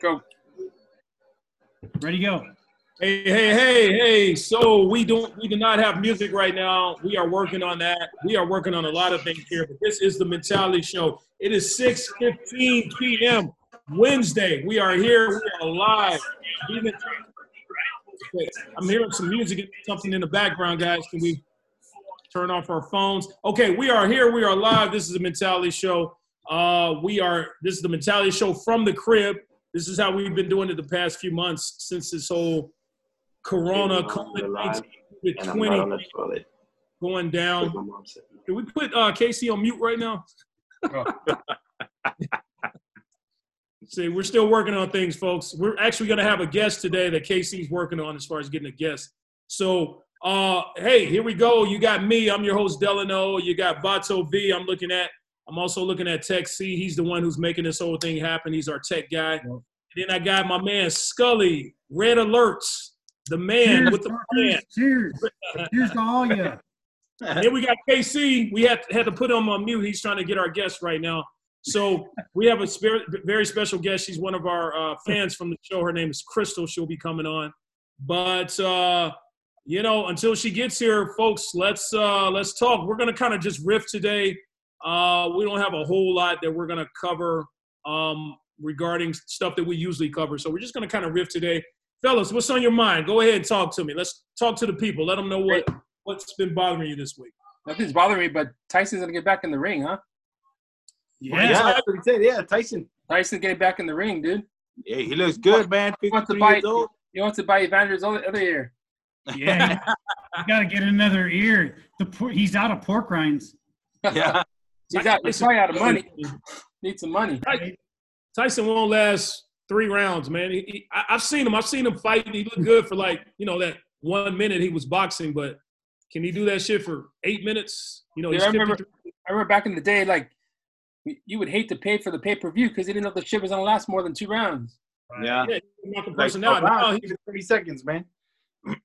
Go. Ready, go. Hey, hey, hey, hey. So we don't we do not have music right now. We are working on that. We are working on a lot of things here, but this is the mentality show. It is 6:15 p.m. Wednesday. We are here. We are live. Even- I'm hearing some music, something in the background, guys. Can we turn off our phones? Okay, we are here. We are live. This is the mentality show. Uh, we are. This is the mentality show from the crib. This is how we've been doing it the past few months since this whole Corona COVID And I'm not on the 20 going down. my mom said- Can we put uh, Casey on mute right now? See, we're still working on things, folks. We're actually going to have a guest today that Casey's working on as far as getting a guest. So, uh, hey, here we go. You got me. I'm your host, Delano. You got Bato V. I'm looking at. I'm also looking at Tech C. He's the one who's making this whole thing happen. He's our tech guy. And then I got my man Scully, Red Alerts, the man Cheers, with the plan. cheers, cheers, cheers to all you. And then we got KC. We had had to put him on mute. He's trying to get our guest right now. So we have a spirit, very special guest. She's one of our uh, fans from the show. Her name is Crystal. She'll be coming on. But uh, you know, until she gets here, folks, let's uh, let's talk. We're gonna kind of just riff today. Uh, we don't have a whole lot that we're gonna cover um, regarding stuff that we usually cover. So we're just gonna kind of riff today, fellas. What's on your mind? Go ahead and talk to me. Let's talk to the people. Let them know what what's been bothering you this week. Nothing's bothering me, but Tyson's gonna get back in the ring, huh? Yeah. Yeah, that's what he said. Yeah, Tyson. Tyson's getting back in the ring, dude. Yeah, he looks good, man. He wants to buy. years old. He wants to buy Evander's other, other ear. Yeah, you got to get another ear. The por- he's out of pork rinds. Yeah, He's out. He's probably out of money. Need some money. Tyson won't last three rounds, man. He, he, I, I've seen him. I've seen him fight. He looked good for like you know that one minute he was boxing, but can he do that shit for eight minutes? You know, Yeah, he's I remember- 53. I remember back in the day, like you would hate to pay for the pay per view because you didn't know the shit was gonna last more than two rounds. yeah. Yeah, he's not the Like, person now. oh, Now wow, he's, 30 seconds, man.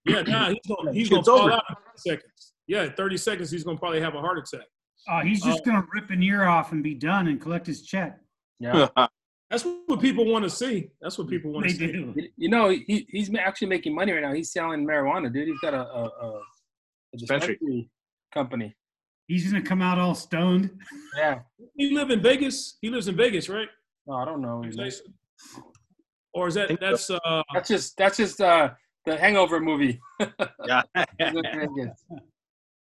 yeah, now he's gonna he's gonna fall over. out in 30 seconds. Yeah, 30 seconds he's gonna probably have a heart attack. Oh, he's just Oh. gonna rip an ear off and be done and collect his check. Yeah. That's what people want to see. That's what people want to see. do. You- you know, he, he's actually making money right now. He's selling marijuana, dude. He's got a, a, a, a Dispensary. dispensary company. He's gonna come out all stoned. Yeah. He live in Vegas. He lives in Vegas, right? No, I don't know. Jason? Or is that think so. that's uh That's just that's just uh, the Hangover movie. yeah.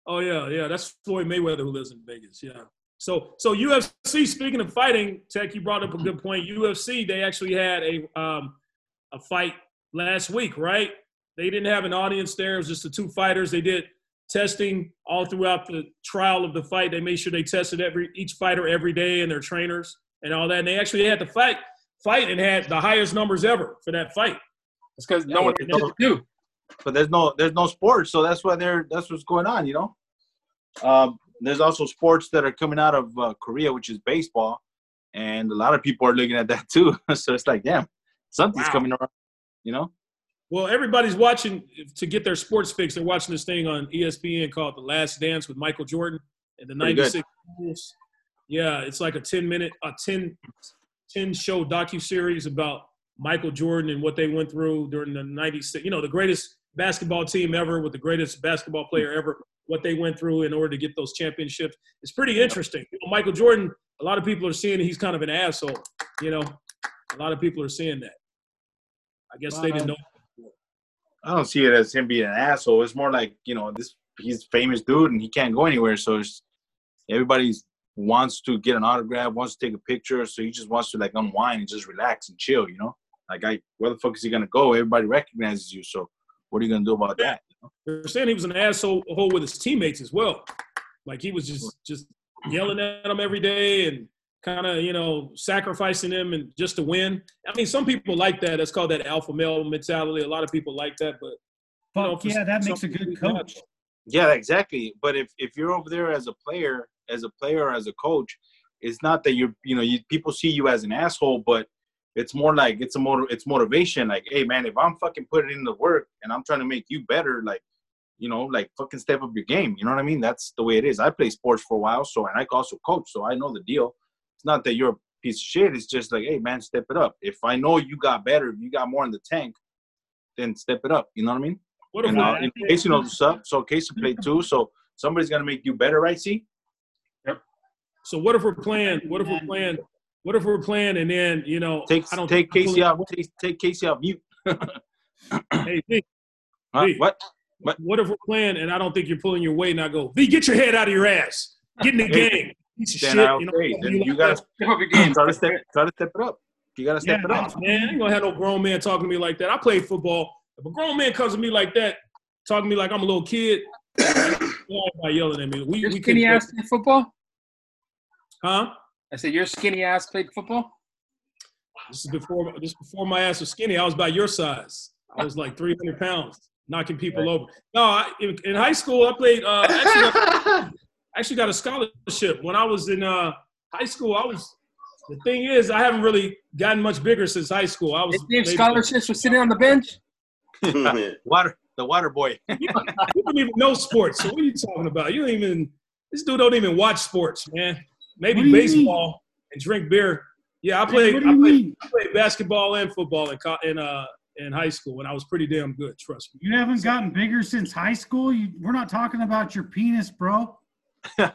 Oh yeah, yeah. That's Floyd Mayweather who lives in Vegas. Yeah. So so UFC. Speaking of fighting, Tech, you brought up a good point. UFC. They actually had a um a fight last week, right? They didn't have an audience there. It was just the two fighters. They did testing all throughout the trial of the fight. They made sure they tested every each fighter every day and their trainers and all that. And they actually had the fight fight and had the highest numbers ever for that fight. It's because Yeah, no one but knows what to do. But there's no there's no sports, so that's why they're that's what's going on, you know. Um, there's also sports that are coming out of uh, Korea, which is baseball, and a lot of people are looking at that too. so it's like, damn, something's Wow. coming around, you know. Well, everybody's watching to get their sports fix. They're watching this thing on ESPN called The Last Dance with Michael Jordan and the Pretty 96 Bulls. Yeah, it's like a 10 minute, a 10, 10 show docu-series about Michael Jordan and what they went through during the 96, you know, the greatest basketball team ever with the greatest basketball player ever, what they went through in order to get those championships. It's pretty interesting. You know, Michael Jordan, a lot of people are seeing he's kind of an asshole, you know. A lot of people are seeing that. I guess they didn't know. I don't see it as him being an asshole. It's more like you know this he's a famous dude and he can't go anywhere, so it's, everybody wants to get an autograph, wants to take a picture, so he just wants to like unwind and just relax and chill, you know. Like I, where the fuck is he gonna go? Everybody recognizes you, so what are you gonna do about that? They're saying he was an asshole with his teammates as well. Like he was just just yelling at them every day and kind of you know sacrificing them and just to win. I mean, some people like that. That's called that alpha male mentality. A lot of people like that, but you know, yeah, that makes a good people, coach. Yeah, exactly. But if if you're over there as a player, as a player, or as a coach, it's not that you're you know you, people see you as an asshole, but it's more like it's a motor it's motivation. Like, hey man, if I'm fucking putting in the work and I'm trying to make you better, like you know, like fucking step up your game. You know what I mean? That's the way it is. I play sports for a while, so and I also coach, so I know the deal. It's not that you're a piece of shit. It's just like, hey man, step it up. If I know you got better, if you got more in the tank, then step it up. You know what I mean? What if And uh, in case you know what's up, so Casey played too. So somebody's gonna make you better, right? See? yep so what if we're playing? What if we're playing? What if we're playing and then you know Take I don't take Casey out. Take, take Casey out mute. Hey, V, Huh? V. What? what if we're playing and I don't think you're pulling your weight and I go, V, get your head out of your ass. Get in the Hey, game. Piece of Then shit. You know, okay. Then you you gotta? Step up your game. try to step try to step it up. You gotta step Yeah, it up. Man, I ain't gonna have no grown man talking to me like that. I play football. If a grown man comes to me like that, talking to me like I'm a little kid, by yelling at me. We, Your we skinny couldn't ass played football? Huh? I said your skinny ass played football. This is before this is before my ass was skinny. I was about your size. I was like 300 pounds, knocking people over. No, I, in, in high school I played. Uh, actually, I actually got a scholarship when I was in uh, high school. I was. The thing is, I haven't really gotten much bigger since high school. I was. They gave scholarships for sitting on the bench. Water the water boy. You don't even know sports. So what are you talking about? You don't even. This dude don't even watch sports, man. Maybe baseball and drink beer. Yeah, I played. I played. I played basketball and football in in uh in high school, and I was pretty damn good. Trust me. You haven't gotten bigger since high school. You, we're not talking about your penis, bro. yeah,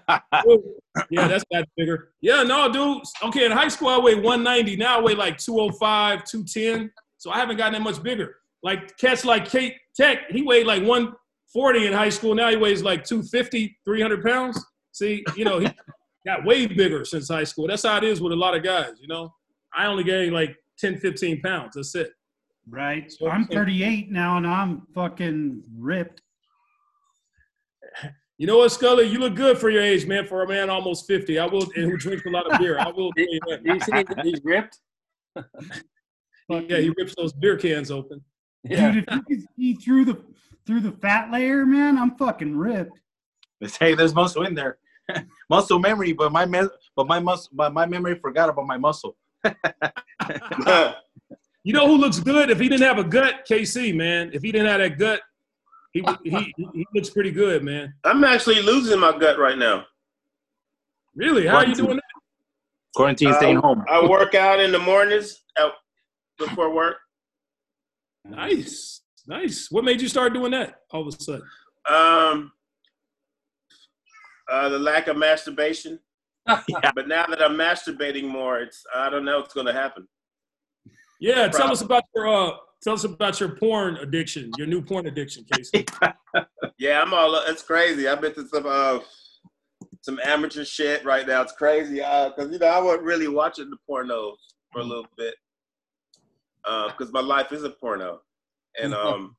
that's that bigger. Yeah, no, dude. Okay, in high school I weighed 190. Now I weigh like 205, 210. So I haven't gotten that much bigger. Like cats like Kate Tech, he weighed like 140 in high school. Now he weighs like 250, 300 pounds. See, you know, he got way bigger since high school. That's how it is with a lot of guys, you know. I only gained like 10, 15 pounds. That's it. Right. So- I'm 38 now and I'm fucking ripped. You know what, Scully? You look good for your age, man. For a man almost 50, I will, and who drinks a lot of beer, I will tell you that. Did you see he- he's ripped? Yeah, he rips those beer cans open. Yeah. Dude, if you could see through the through the fat layer, man, I'm fucking ripped. hey, there's muscle in there. muscle memory, but my me- but my muscle but my memory forgot about my muscle. You know who looks good if he didn't have a gut? KC, man. If he didn't have that gut, he he he looks pretty good, man. I'm actually losing my gut right now. Really? How are you doing that? Quarantine, staying Uh, home. I work out in the mornings out before work. Nice, nice. What made you start doing that all of a sudden? Um, uh, the lack of masturbation. Yeah. But now that I'm masturbating more, it's I don't know what's going to happen. Yeah, tell us about your uh, tell us about your porn addiction, your new porn addiction, Casey. Yeah, I'm all. It's crazy. I've been to some uh, some amateur shit right now. It's crazy because you know I wasn't really watching the pornos for a little bit because my life is a porno, and um.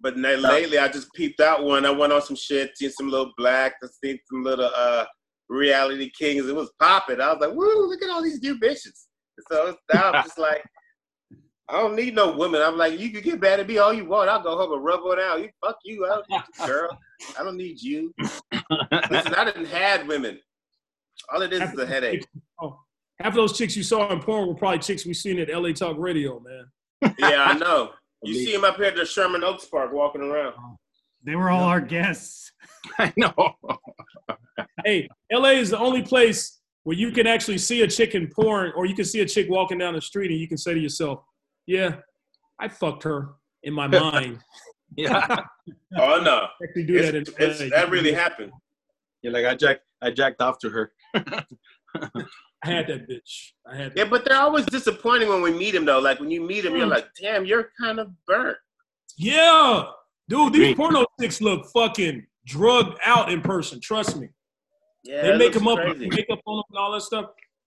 But na- lately, I just peeped out one. I went on some shit, seen some little black, I seen some little uh reality kings. It was popping. I was like, "Woo! Look at all these new bitches." So now I'm just like, I don't need no women. I'm like, you can get bad at me all you want. I'll go home and rub one out. You fuck you. I don't need you, girl. I don't need you. Listen, I didn't had women. All it is is a headache. Oh, half of those chicks you saw in porn were probably chicks we seen at LA Talk Radio, man. Yeah, I know. You see him up here at the Sherman Oaks Park walking around. They were all our guests. I know. Hey, LA is the only place where you can actually see a chick in porn, or you can see a chick walking down the street, and you can say to yourself, "Yeah, I fucked her in my mind." Yeah. Oh no, actually do that in it's, it's, that really happened. You're like I jacked I jacked off to her. I had that bitch. I had. Yeah, but they're always disappointing when we meet him though. Like when you meet him, you're like, damn, you're kind of burnt. Yeah, dude, these Agreed. porno chicks look fucking drugged out in person. Trust me. Yeah, They make them up, crazy. makeup on them, and all that stuff.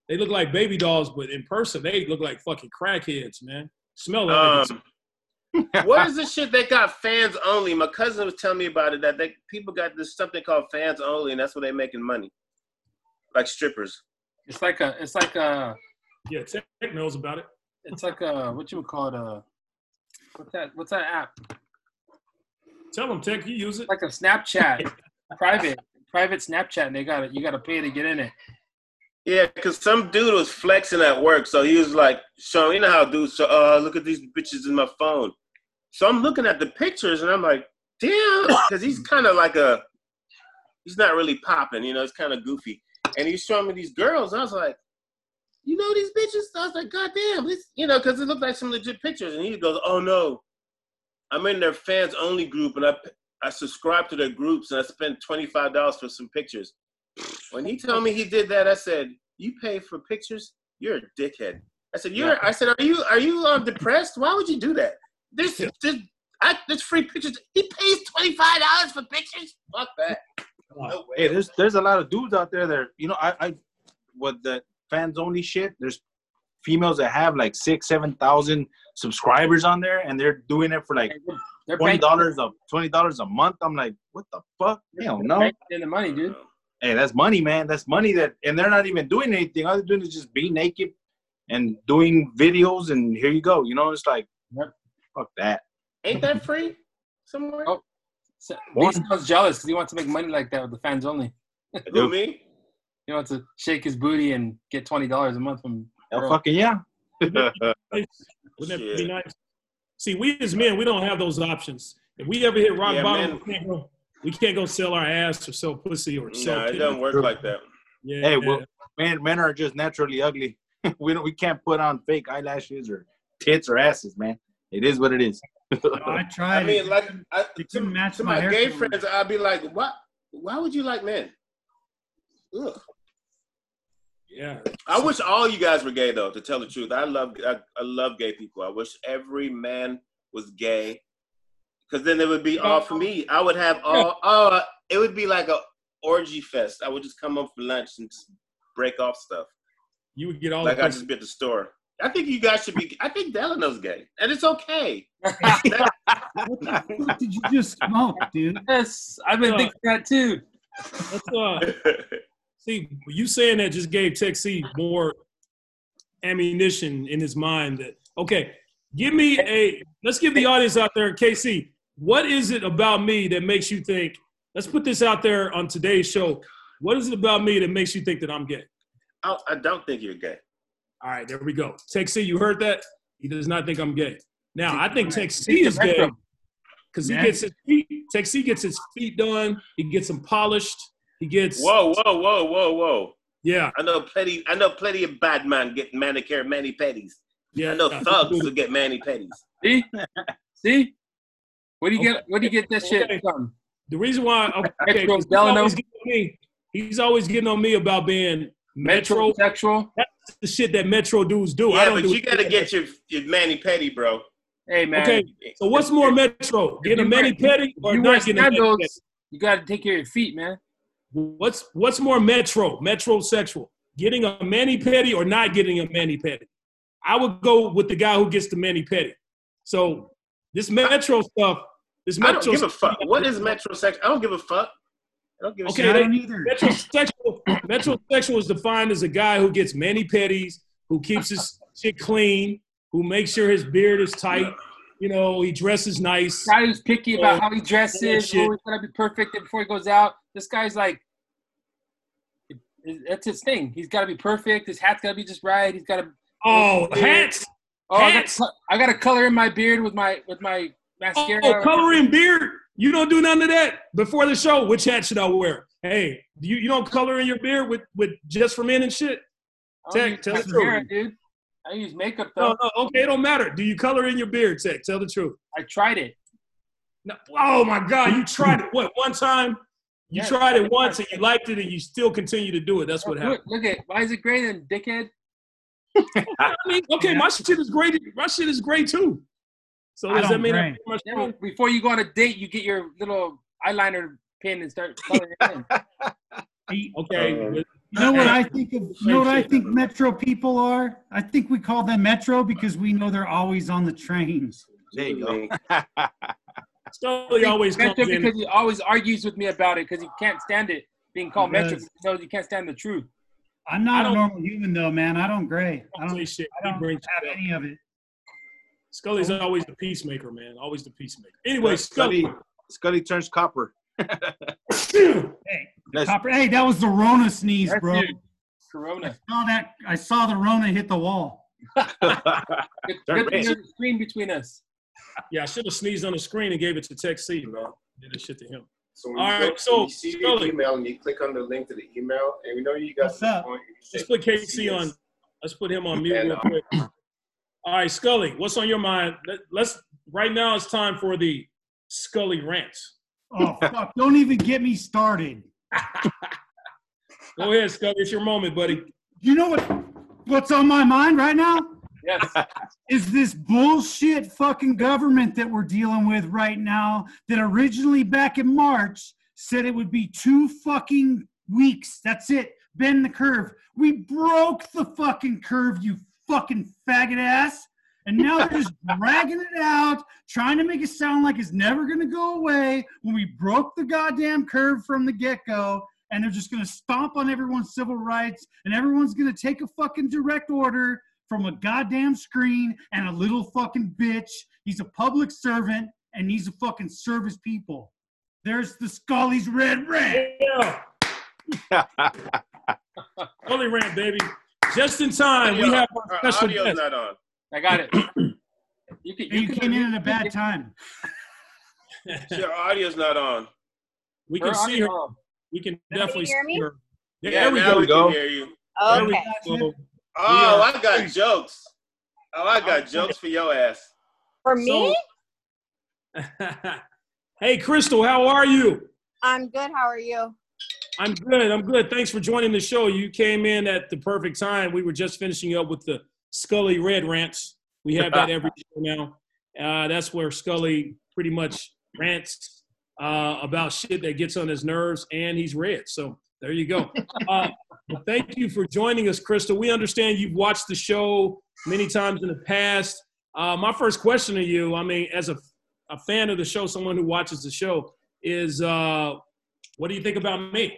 They look like baby dolls, but in person, they look like fucking crackheads, man. Smell like Um, what is this shit they got fans only? My cousin was telling me about it that they people got this something called fans only, and that's where they're making money, like strippers. It's like a, it's like a, yeah, Tech knows about it. it's like a, what you would call it a, what's that? What's that app? Tell them, Tech, you use it. Like a Snapchat, private, private Snapchat, and they got it. You got to pay to get in it. Yeah, because some dude was flexing at work, so he was like showing. You know how dudes show, uh, look at these bitches in my phone. So I'm looking at the pictures, and I'm like, damn, because he's kind of like a, he's not really popping, you know, it's kind of goofy. And he's showing me these girls, and I was like, you know these bitches? I was like, God damn, this, you know, because it looked like some legit pictures. And he goes, Oh no, I'm in their fans only group, and I I subscribe to their groups, and I spent five dollars for some pictures. When he told me he did that, I said, "You pay for pictures? You're a dickhead." I said, "You're." I said, "Are you are you um, depressed? Why would you do that? There's there's, I, there's free pictures. He pays twenty five dollars for pictures. Fuck that. No way. Hey, there's there's a lot of dudes out there that you know I I with the fans only shit. There's females that have like six seven thousand subscribers on there, and they're doing it for like They're twenty dollars a twenty dollars a month. I'm like, what the fuck? Hell they're no. in the money, dude. Hey, that's money, man. That's money that, and they're not even doing anything. All they're doing is just being naked and doing videos, and here you go. You know, it's like, Yep. fuck that. Ain't that free somewhere? Oh. So, One. Lee sounds jealous because he wants to make money like that with the fans only. Who me? He wants to shake his booty and get twenty dollars a month from. Hell, fucking yeah. Wouldn't that be Shit. nice? See, we as men, we don't have those options. If we ever hit rock Yeah, bottom, we can't, go, we can't go sell our ass or sell pussy or sell. No, it titties. doesn't work like that. Yeah, Hey, well, men, men are just naturally ugly. we don't, we can't put on fake eyelashes or tits or asses, man. It is what it is. I tried. I mean, it. like I, It to, match to my my, gay color. friends, I'd be like, "What? Why would you like men?" Ugh. yeah. I wish all you guys were gay, though. To tell the truth, I love I, I love gay people. I wish every man was gay, because then it would be all for me. I would have all. Oh, it would be like a orgy fest. I would just come up for lunch and just break off stuff, You would get all like the I just be at the store. I think you guys should be. I think Delano's gay, and it's okay. What the fuck did you just smoke, dude? yes, I've been Uh, thinking that too. Uh, see, you saying that just gave Tech C more ammunition in his mind. That okay, give me a. Let's give the audience out there, KC. What is it about me that makes you think? Let's put this out there on today's show. What is it about me that makes you think that I'm gay? I, I don't think you're gay. All right, there we go. Tech C, you heard that? He does not think I'm gay. Now I think Tech C is gay because he Yeah. gets his feet. Tech C gets his feet done. He gets them polished. He gets Whoa, whoa, whoa, whoa, whoa! yeah I know plenty. I know plenty of bad men get manicure, mani pedis. yeah. I know thugs who get mani pedis. See, see, where do you get? Where do you get this shit Okay. from? The reason why okay, Metro 'cause he's always getting on me. He's always getting on me about being Metro. Metrosexual. That's the shit that Metro dudes do. I Yeah, don't but do you gotta get your your mani pedi, bro. Hey man, Okay, so what's more Metro? Getting a you mani wear- pedi or you not getting a mani sandals, pedi? you got to take care of your feet, man. What's what's more Metro? Metrosexual. Getting a mani pedi or not getting a mani pedi? I would go with the guy who gets the mani pedi. So this Metro stuff, this Metro. I don't Metro give a fuck. What is metrosexual? I don't give a fuck. I don't give a Okay, I don't either. Metrosexual, metrosexual is defined as a guy who gets mani pedis, who keeps his shit clean, who makes sure his beard is tight. You know, he dresses nice. Guy who's picky about how he dresses, bullshit. always gotta be perfect before he goes out. This guy's like, it- it- that's his thing. He's got to be perfect. His hat's got to be just right. He's got to. Oh, hats! Oh, I got, Hats. I got to color in my beard with my with my mascara. Oh, coloring beard. You don't do none of that before the show. Which hat should I wear? Hey, you, you don't color in your beard with, with just for men and shit? Tech, tell the truth. dude. I use makeup though. No, no, okay, it don't matter. Do you color in your beard, Tech? Tell the truth. I tried it. No, oh my God, you tried it. What, one time? You Yeah, tried it once and you liked it and you still continue to do it. That's what look, happened. look at why is it gray then, dickhead? I mean, okay, my shit is great. My shit is great too. So does that don't mean I'm pretty much Yeah, before you go on a date, you get your little eyeliner pin and start coloring it in. You Okay. Uh, but- know what I think of? You know what I think Metro people are? I think we call them Metro because we know they're always on the trains. There you go. Scully always comes Metro in. because he always argues with me about it because he can't stand it being called Metro does. because he can't stand the truth. I'm not a normal human though, man. I don't gray. I Don't don't. shit. I don't have any of it. Scully's oh. always the peacemaker, man. Always the peacemaker. Anyway, Scully, Scully. Scully turns copper. Hey, That's- copper. Hey, that was the Rona sneeze, That's bro. you. I saw that. I saw the Rona hit the wall. Good, Turn good thing there's a screen between us. Yeah, I should have sneezed on the screen and gave it to Tech C, man. Did this shit to him. So when All you, go, so, when you see the email and you click on the link to the email, and we know you got. What's up? point, you Let's put KC on. Let's put him on mute Yeah, real no. quick. All right, Scully, what's on your mind? Let, let's right now. It's time for the Scully rants. Oh fuck! Don't even get me started. Go ahead, Scully. It's your moment, buddy. You know what? What's on my mind right now Yes. is this bullshit fucking government that we're dealing with right now. That originally back in March said it would be two fucking weeks. That's it. Bend the curve. We broke the fucking curve. You fucking faggot ass. And now they're just dragging it out, trying to make it sound like it's never going to go away when we broke the goddamn curve from the get go. And they're just going to stomp on everyone's civil rights, and everyone's going to take a fucking direct order from a goddamn screen and a little fucking bitch. He's a public servant and he's a fucking service people. There's the Scully's red rant. Yeah, Scully rant, baby. Just in time, we have our Our special audio's guest. not on. I got it. You can. You can came in at a bad time. Your audio's not on. we Her can see her. audio- We can Can you definitely hear see me? her. Yeah, Yeah, there we now go. we can hear you. There we go. Oh, are- I got jokes. Oh, I got oh, jokes for your ass. For me, hey, Crystal, how are you? I'm good. How are you? I'm good. I'm good. Thanks for joining the show. You came in at the perfect time. We were just finishing up with the Scully Red rants. We have that every show now. Uh, that's where Scully pretty much rants uh, about shit that gets on his nerves, and he's red. So there you go. Uh, thank you for joining us, Crystal. We understand you've watched the show many times in the past. Uh, my first question to you, I mean, as a, a fan of the show, someone who watches the show, is uh, what do you think about me?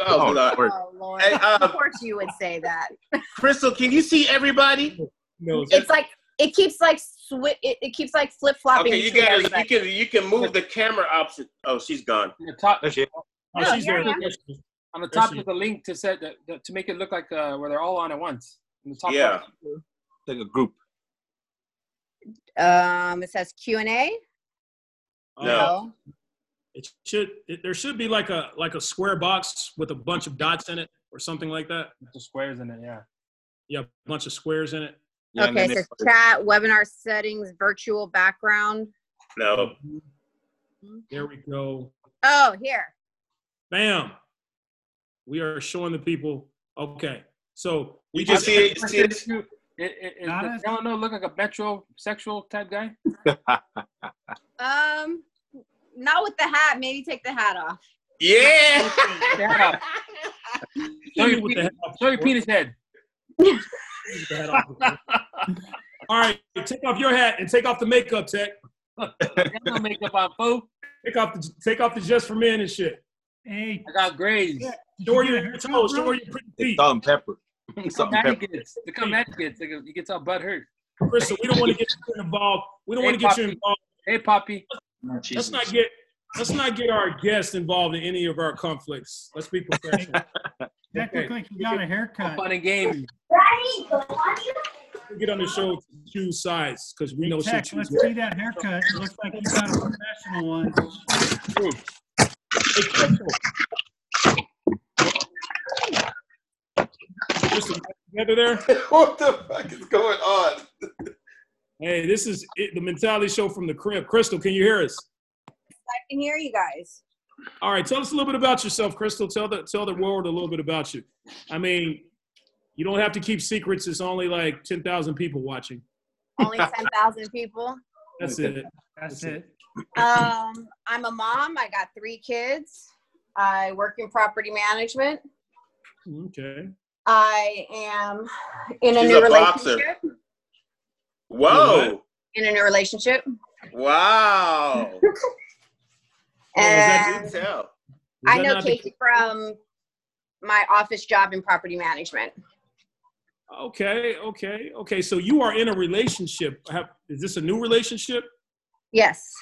Oh, Oh, Lord. Lord. Oh Lord! Hey, uh, of course you would say that. Crystal, can you see everybody? No, It's like it keeps like swi- it, it keeps like flip flopping. Okay, you between gotta, you can, you can move the camera opposite. Oh, she's gone. On the top, That's it. Oh, Oh, she's yeah, there. yeah. on the top she is a link to set that, that- to make it look like uh, where they're all on at once. In the top Yeah. part. Like a group. Um, it says Q and A. No. It should. It, there should be like a like a square box with a bunch of dots in it or something like that. The squares in it. Yeah. Yeah, a bunch of squares in it. Yeah, okay, then it chat, webinar settings, virtual background. No. There we go. Oh, here. Bam. We are showing the people. Okay, so we You just see it. See it. It, it, it, Got does it. Delano look like a metrosexual type guy? Um, not with the hat. Maybe take the hat off. Yeah. Yeah. Show your, penis, head off. show your penis head. With the head off. All right, take off your hat and take off the makeup, Tech. Got no makeup on, fool. Take off the take off the just for men and shit. Hey, I got grades. did Show you her get a your haircut, toes. bro? Show her your pretty feet. salt and pepper. Look Salt how and mad pepper. he gets. Look how mad he gets. He gets all butt hurt. Crystal, we don't want to get you involved. We don't Hey, want to get you involved. Hey, Poppy. Oh, let's not get let's not get our guests involved in any of our conflicts. Let's be professional. That Okay. looked like you got a haircut. Fun and games. We get on the show to choose sides because we know she'll Tech, let's see that haircut. It looks like you got a professional one. Hey, Crystal. Crystal, together there. what the fuck is going on? Hey, this is it, the Mentality Show from the crib. Crystal, can you hear us? I can hear you guys. All right, tell us a little bit about yourself, Crystal. Tell the tell the world a little bit about you. I mean, you don't have to keep secrets. It's only like ten thousand people watching. Only ten thousand people. That's it. That's it. Um, I'm a mom. I got three kids. I work in property management. Okay. I am in a She's new a boxer. Relationship. Whoa. In a new relationship. Wow. Is that And tell. I know not the- Casey from my office job in property management. Okay, okay, okay. So you are in a relationship. Have, is this a new relationship? Yes.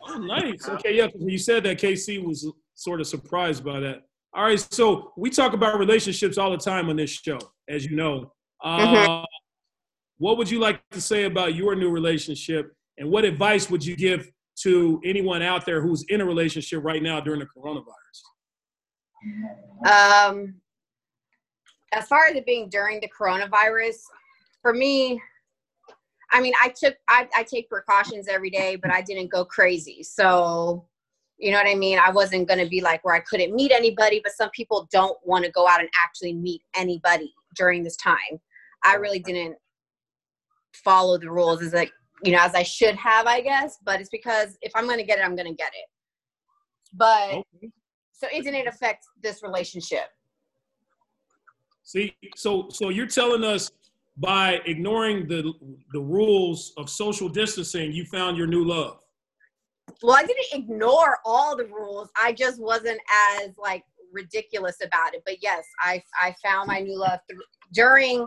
Oh, nice. Okay, yeah. you said that, KC was sort of surprised by that. All right, so we talk about relationships all the time on this show, as you know. Uh, What would you like to say about your new relationship, and what advice would you give to anyone out there who's in a relationship right now during the coronavirus? Um, as far as it being during the coronavirus, for me, I mean, I took I, I take precautions every day, but I didn't go crazy. So, you know what I mean? I wasn't gonna be like where I couldn't meet anybody, but some people don't want to go out and actually meet anybody during this time. I really didn't follow the rules as like you know as I should have, I guess. But it's because if I'm gonna get it, I'm gonna get it. But Okay. so it didn't affect this relationship. See, so so you're telling us by ignoring the the rules of social distancing, you found your new love. well i didn't ignore all the rules i just wasn't as like ridiculous about it but yes i i found my new love through, during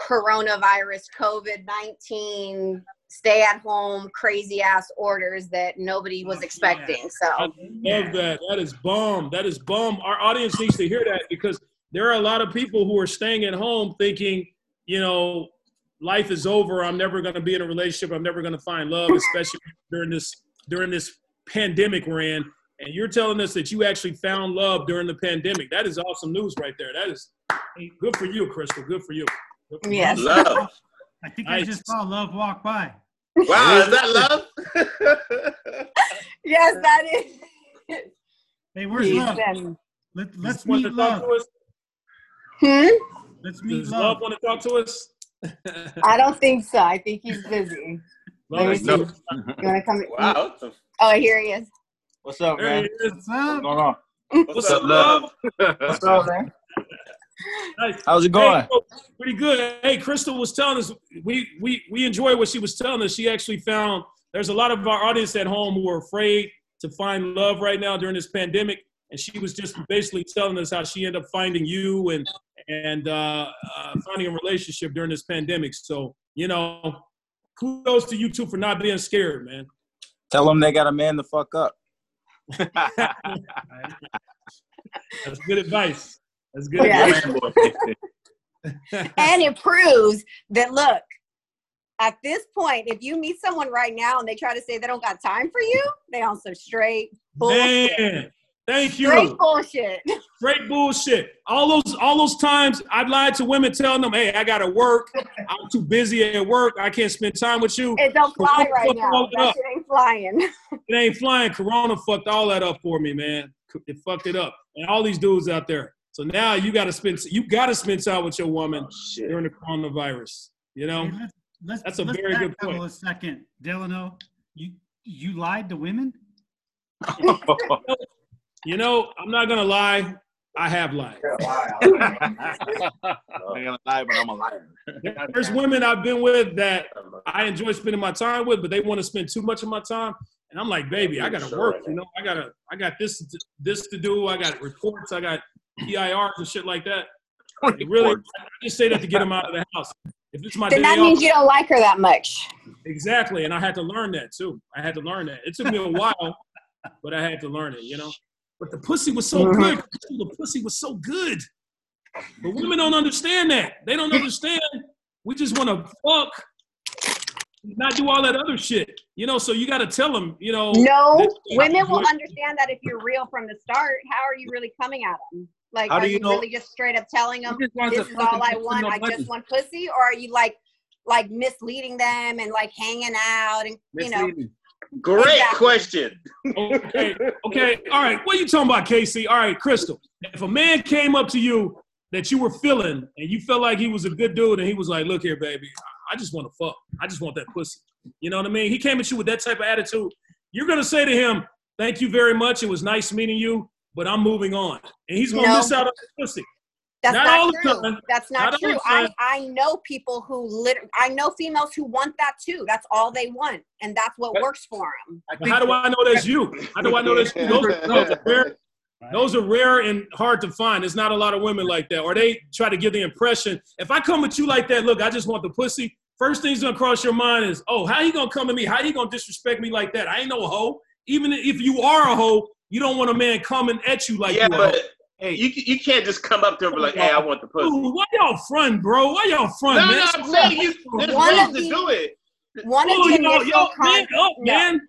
coronavirus covid-19 stay at home crazy ass orders that nobody was oh, expecting I so love that. That is bomb. That is bomb. Our audience needs to hear that because there are a lot of people who are staying at home thinking, you know, life is over. I'm never going to be in a relationship. I'm never going to find love, especially during this during this pandemic we're in. And you're telling us that you actually found love during the pandemic. That is awesome news right there. That is good for you, Crystal. Good for you. Good for you. yes Love. I think I Nice. just saw love walk by. Wow, is that love? yes that is Hey, where's love? Let, Does let's he want meet to talk love. to us? hmm? Let's meet Does love. love want to talk to us? i don't think so i think he's busy Love is Let you want to come wow. what the- oh here he is What's up, There man? he is. What's up? going on? What's up, love? What's up, man? Nice. How's it going? Hey, pretty good. Hey, Crystal was telling us we we we enjoy what she was telling us. She actually found there's a lot of our audience at home who are afraid to find love right now during this pandemic, and she was just basically telling us how she ended up finding you and and uh, uh, finding a relationship during this pandemic. So you know, kudos to you two for not being scared, man. Tell them they got a man the fuck up. That's good advice. That's good Yeah. and it proves that look at this point if you meet someone right now and they try to say they don't got time for you they on some straight bullshit Man, thank you. straight bullshit Straight bullshit. All those all those times I've lied to women telling them, hey, I gotta work. I'm too busy at work. I can't spend time with you. it don't fly right now that up. shit ain't flying It ain't flying. Corona fucked all that up for me, man. It fucked it up. And all these dudes out there. So now you gotta spend you gotta spend time with your woman during the coronavirus. You know? Hey, let's, let's, That's a let's very good backpedal point. A second, Delano. You you lied to women? You know, I'm not gonna lie. I have lied. I'm gonna lie, but I'm a liar. There's women I've been with that I enjoy spending my time with, but they want to spend too much of my time. And I'm like, baby, I gotta work. You know, I gotta, I got this, this to do. I got reports. I got PIRs and shit like that. It really, I just say that to get them out of the house. If it's my then day that off, means you don't like her that much exactly. And I had to learn that too. I had to learn that. It took me a while, but I had to learn it. You know. But the pussy was so Mhm. good. The pussy was so good. But women don't understand that. They don't understand. We just want to fuck, not do all that other shit. You know, so you got to tell them, you know. no women will understand that if you're real from the start how are you really coming at them like How are do you, you know- really just straight up telling them He just wants this is all I want. no I buttons. just want pussy, or are you like like misleading them and like hanging out and you know? Great Exactly. question. Okay, okay, all right. What are you talking about, Casey? All right, Crystal. If a man came up to you that you were feeling and you felt like he was a good dude and he was like, look here, baby, I just want to fuck. I just want that pussy. You know what I mean? He came at you with that type of attitude. You're going to say to him, thank you very much. It was nice meeting you, but I'm moving on. And he's going to No. miss out on the pussy. That's Not not, all the true. time. That's Not not, true. I. I know people who lit. I know females who want that too. That's all they want, and that's what But- works for them. I But how do I know that's you? How do I know that's you? Those, those are rare. Those are rare and hard to find. There's not a lot of women like that. Or they try to give the impression, if I come at you like that, look, I just want the pussy. First thing's gonna cross your mind is, oh, how you gonna come at me? How you gonna disrespect me like that? I ain't no hoe. Even if you are a hoe, you don't want a man coming at you like yeah, you but Hey, you you can't just come up to him and be like, "Hey, I want the pussy." Dude, why y'all front, bro? Why y'all front, No, man? no, I'm saying you. There's One ways of to do it. One of Oh, the you know, initial yo, con- man up, no. man.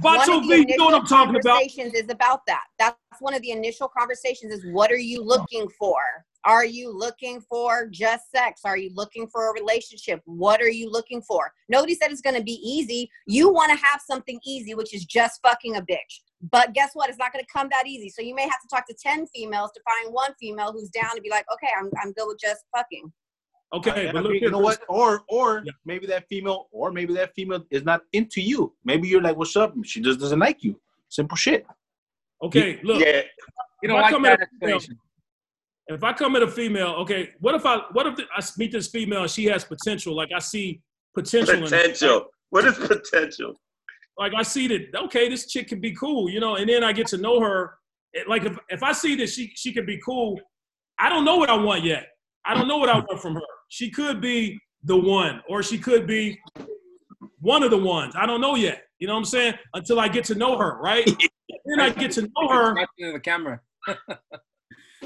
one Vato of the V, you know what I'm initial talking about. conversations is about that. That's one of the initial conversations is what are you looking for? Are you looking for just sex? Are you looking for a relationship? What are you looking for? Nobody said it's going to be easy. You want to have something easy, which is just fucking a bitch. But guess what? It's not going to come that easy. So you may have to talk to 10 females to find one female who's down to be like, okay, I'm, I'm good with just fucking. Okay, Yeah, but look you here, know what? Or or Yeah. maybe that female, or maybe that female is not into you. Maybe you're like, "What's up?" She just doesn't like you. Simple shit. Okay, look. Yeah, You don't If I come that at a female- if I come at a female, okay, what if I what if I meet this female and she has potential? Like I see potential in her. potential. What is potential? Like I see that okay, this chick can be cool, you know, and then I get to know her. Like if, if I see that she she can be cool, I don't know what I want yet. I don't know what I want from her. She could be the one, or she could be one of the ones. I don't know yet. You know what I'm saying? Until I get to know her, right? then I get to know her. Into the camera.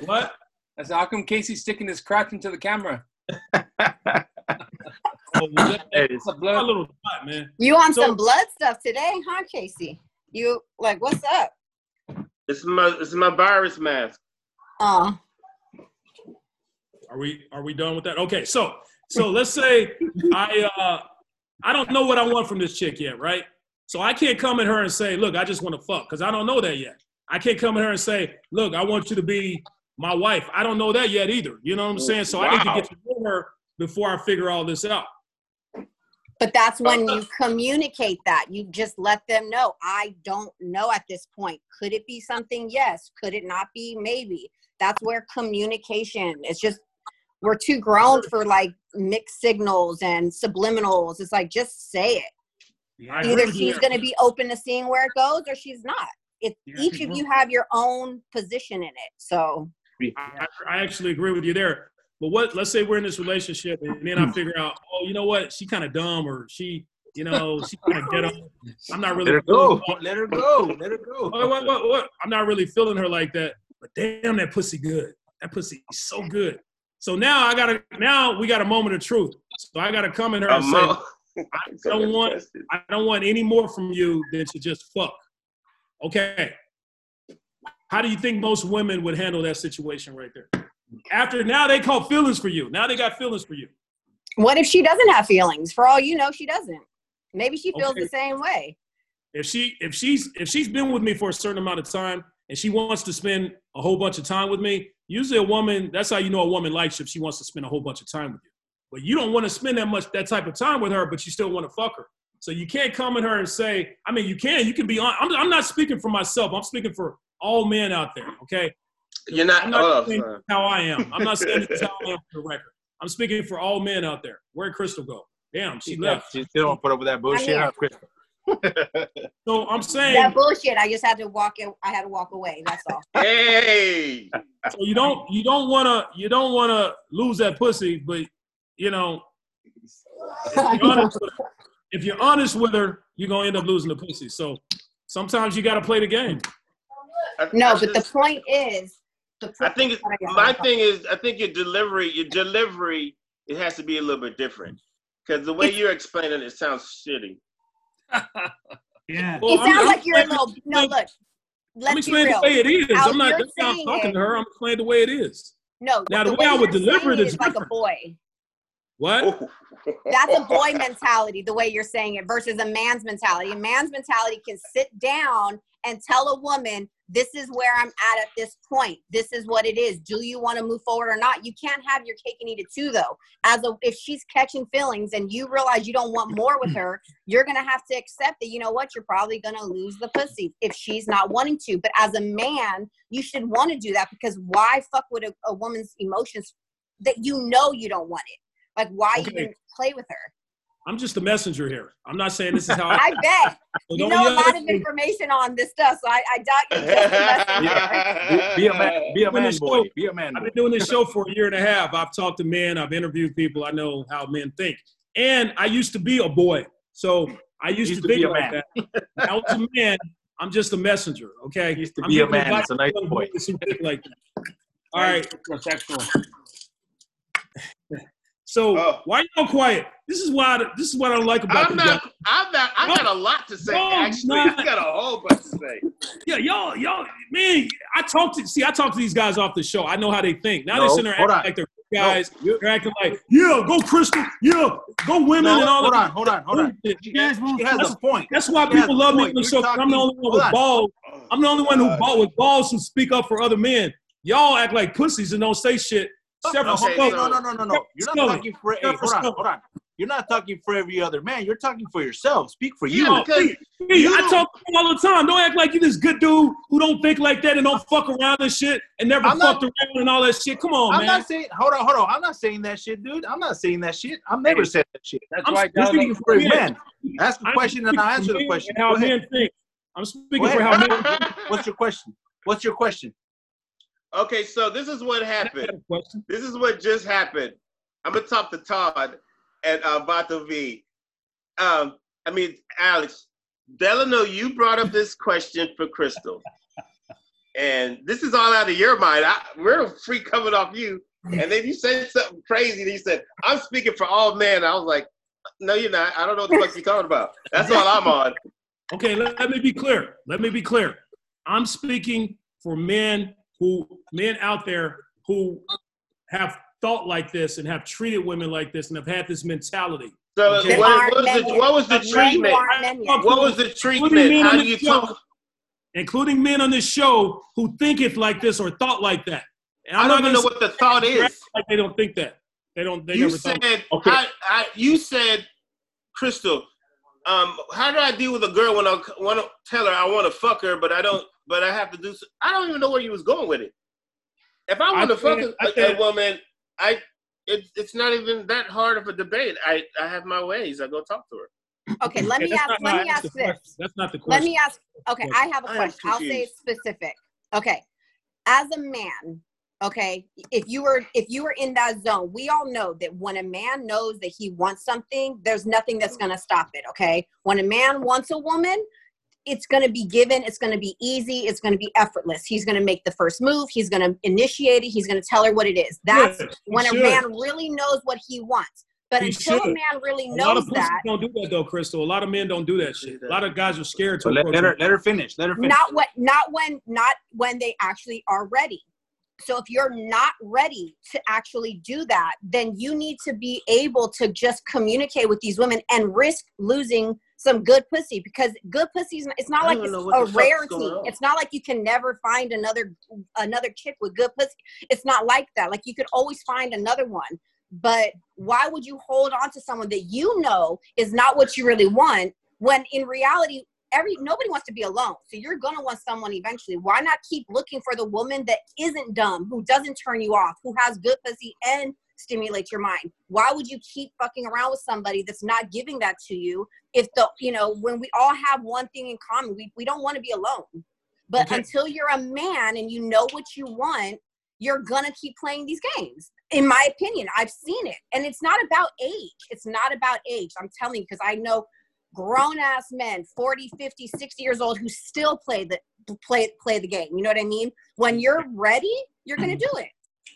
What? I said, how come Casey's sticking his crotch into the camera? Oh, well, that- Hey, What's blood? little spot, man. You on So- some blood stuff today, huh, Casey? You like, what's up? It's my it's my virus mask. Uh, Are we are we done with that? Okay, so so let's say I uh I don't know what I want from this chick yet, right? So I can't come at her and say, look, I just want to fuck, because I don't know that yet. I can't come at her and say, look, I want you to be my wife. I don't know that yet either. You know what I'm saying? So I need to get to know her before I figure all this out. But that's oh, when you communicate that. You just let them know. I don't know at this point. Could it be something? Yes. Could it not be? Maybe. That's where communication. It's just we're too grown for like mixed signals and subliminals. It's like just say it. Agree Either she's going to be open to seeing where it goes, or she's not. It Yeah, each of you have your own position in it. So I, I actually agree with you there. But what? Let's say we're in this relationship, and then I figure out, oh, you know what? She kind of dumb, or she, you know, she kind of ghetto. I'm not really. Let her go. Let her go. Let her go. What, what, what, what? I'm not really feeling her like that. But damn, that pussy good. That pussy is so good. So now I gotta. Now we got a moment of truth. So I gotta come in her and say, I don't want. I don't want any more from you than to just fuck. Okay. How do you think most women would handle that situation right there? After now they call feelings for you. Now they got feelings for you. what if she doesn't have feelings? For all you know, she doesn't. Maybe she feels Okay. the same way. If she if she's if she's been with me for a certain amount of time and she wants to spend a whole bunch of time with me, usually a woman that's how you know a woman likes you if she wants to spend a whole bunch of time with you. But you don't want to spend that much that type of time with her, but you still want to fuck her. So you can't come at her and say, I mean, you can, you can be on. I'm, I'm not speaking for myself. I'm speaking for all men out there. Okay, You're not. I'm not oh, saying son. how I am. I'm not saying this how I am for the record. I'm speaking for all men out there. Where'd Crystal go? Damn, she Yeah, left. she still don't put up with that bullshit. here. huh, Crystal? So I'm saying, That bullshit. I just had to walk. In, I had to walk away. That's all. Hey, so you don't you don't wanna you don't wanna lose that pussy, but you know, if you're honest with her, if you're honest with her, you're gonna end up losing the pussy. So sometimes you gotta play the game. No, but the point is, the I think it's, my thing is, I think your delivery, your delivery, it has to be a little bit different. Because the way you're explaining it sounds shitty. Yeah. Well, it I'm- sounds I'm like you're a explaining- little. No, look. Let's be explaining the way it is. How I'm not you're not talking it- to her. I'm explaining the way it is. No, Now, the, the way I would deliver saying it is like a boy. What? That's a boy mentality, the way you're saying it, versus a man's mentality. A man's mentality can sit down and tell a woman, "This is where I'm at at this point. This is what it is. Do you want to move forward or not?" You can't have your cake and eat it too, though. As a, if she's catching feelings and you realize you don't want more with her, you're gonna have to accept that. You know what? You're probably gonna lose the pussy if she's not wanting to. But as a man, you should want to do that because why fuck with a, a woman's emotions that you know you don't want it? Like, why Okay. even play with her? I'm just a messenger here. I'm not saying this is how I, I bet So you know a lot of information on this stuff, so I, I doubt you're a messenger. Be, be a man. Be a man, boy. show- Be a man. I've been doing this show for a year and a half. I've talked to men. I've interviewed people. I know how men think. And I used to be a boy, so I used, Used to, to think be a like man. that. I was a man. I'm just a messenger. Okay. Used to I'm be a man. It's a nice boy. boys who think like that. All right. Sexual. So Oh. why y'all quiet? This is why. This is what I like about I'm you not. guys. I'm not. I got a lot to say. No, actually, not. I got a whole bunch to say. Yeah, y'all, y'all, man. I talk to see. I talk to these guys off the show. I know how they think. Now No, they're sitting there hold acting on. like they're guys. No, you- They're acting like, yeah, go Crystal, yeah, go women No, and all hold that. on, hold on, hold on. bullshit. You guys won't She has That's- a point. That's why She people love me point. on the You're show. 'cause I'm the only one with on. balls. I'm the only one who God. ball with balls who speak up for other men. Y'all act like pussies and don't say shit. Except No, Okay, hey, Scully. no, no, no, no, no. You're not talking for. Hey, hold on, hold on. You're not talking for every other man. You're talking for yourself. Speak for you. Yeah, oh, because me, me, you I talk all the time. Don't act like you this good dude who don't think like that and don't fuck around and shit and never I'm not- fucked around and all that shit. Come on, I'm man. not saying. Hold on, hold on. I'm not saying that shit, dude. I'm not saying that shit. I've never Hey, said that shit. That's I'm why You're speaking for a man. Ask a I'm question and I'll answer the question. Go How ahead. men think. I'm speaking for how ahead. men. What's your question? What's your question? Okay, so this is what happened. This is what just happened. I'm gonna talk to Todd and uh, Vato V. Um, I mean, Alex, Delano, you brought up this question for Crystal, and this is all out of your mind. I, we're free coming off you, and then you said something crazy. And you said, "I'm speaking for all men." I was like, "No, you're not. I don't know what the fuck you're talking about." That's all I'm on. Okay, let, let me be clear. Let me be clear. I'm speaking for men who men out there who have thought like this and have treated women like this and have had this mentality. So, Okay. what, what was the, yet. what was the Men treatment? aren't men yet. What was the Including treatment? men How on do you show, talk? including men on this show who think it like this or thought like that. And I I'm don't even know what the thought is. like they don't think that. They don't. They you never said thought. Okay. I, I, you said crystal um how do i deal with a girl when i want to tell her i want to fuck her but i don't but i have to do so, i don't even know where you was going with it if i want to fuck said- a, I a woman i it, it's not even that hard of a debate i i have my ways i go talk to her Okay, let me ask. not Let me ask the question. this. That's not the question. Let me ask. Okay, I have a question. I'll say it specific. Okay, as a man, okay, if you were if you were in that zone, we all know that when a man knows that he wants something, there's nothing that's gonna stop it. Okay, when a man wants a woman. It's going to be given. It's going to be easy. It's going to be effortless. He's going to make the first move. He's going to initiate it. He's going to tell her what it is. That's Yes, he when a man really knows what he wants. But He until a man really A lot knows of that, don't do that though, Crystal. A lot of men don't do that shit. A lot of guys are scared to let, let her let her finish. Let her finish. not what not when not when they actually are ready so if you're not ready to actually do that then you need to be able to just communicate with these women and risk losing some good pussy because good pussy is it's not like it's know what the a rarity. it's not like you can never find another another chick with good pussy. It's not like that. Like you could always find another one. But why would you hold on to someone that you know is not what you really want when in reality every nobody wants to be alone? So you're gonna want someone eventually. Why not keep looking for the woman that isn't dumb who doesn't turn you off who has good pussy and stimulates your mind. Why would you keep fucking around with somebody that's not giving that to you if the you know when we all have one thing in common we, we don't want to be alone. But Okay. until you're a man and you know what you want you're gonna keep playing these games. In my opinion i've seen it. And it's not about age. It's not about age. I'm telling you because i know grown ass men 40 50 60 years old who still play the play play the game. You know what i mean? When you're ready you're gonna mm-hmm. do it.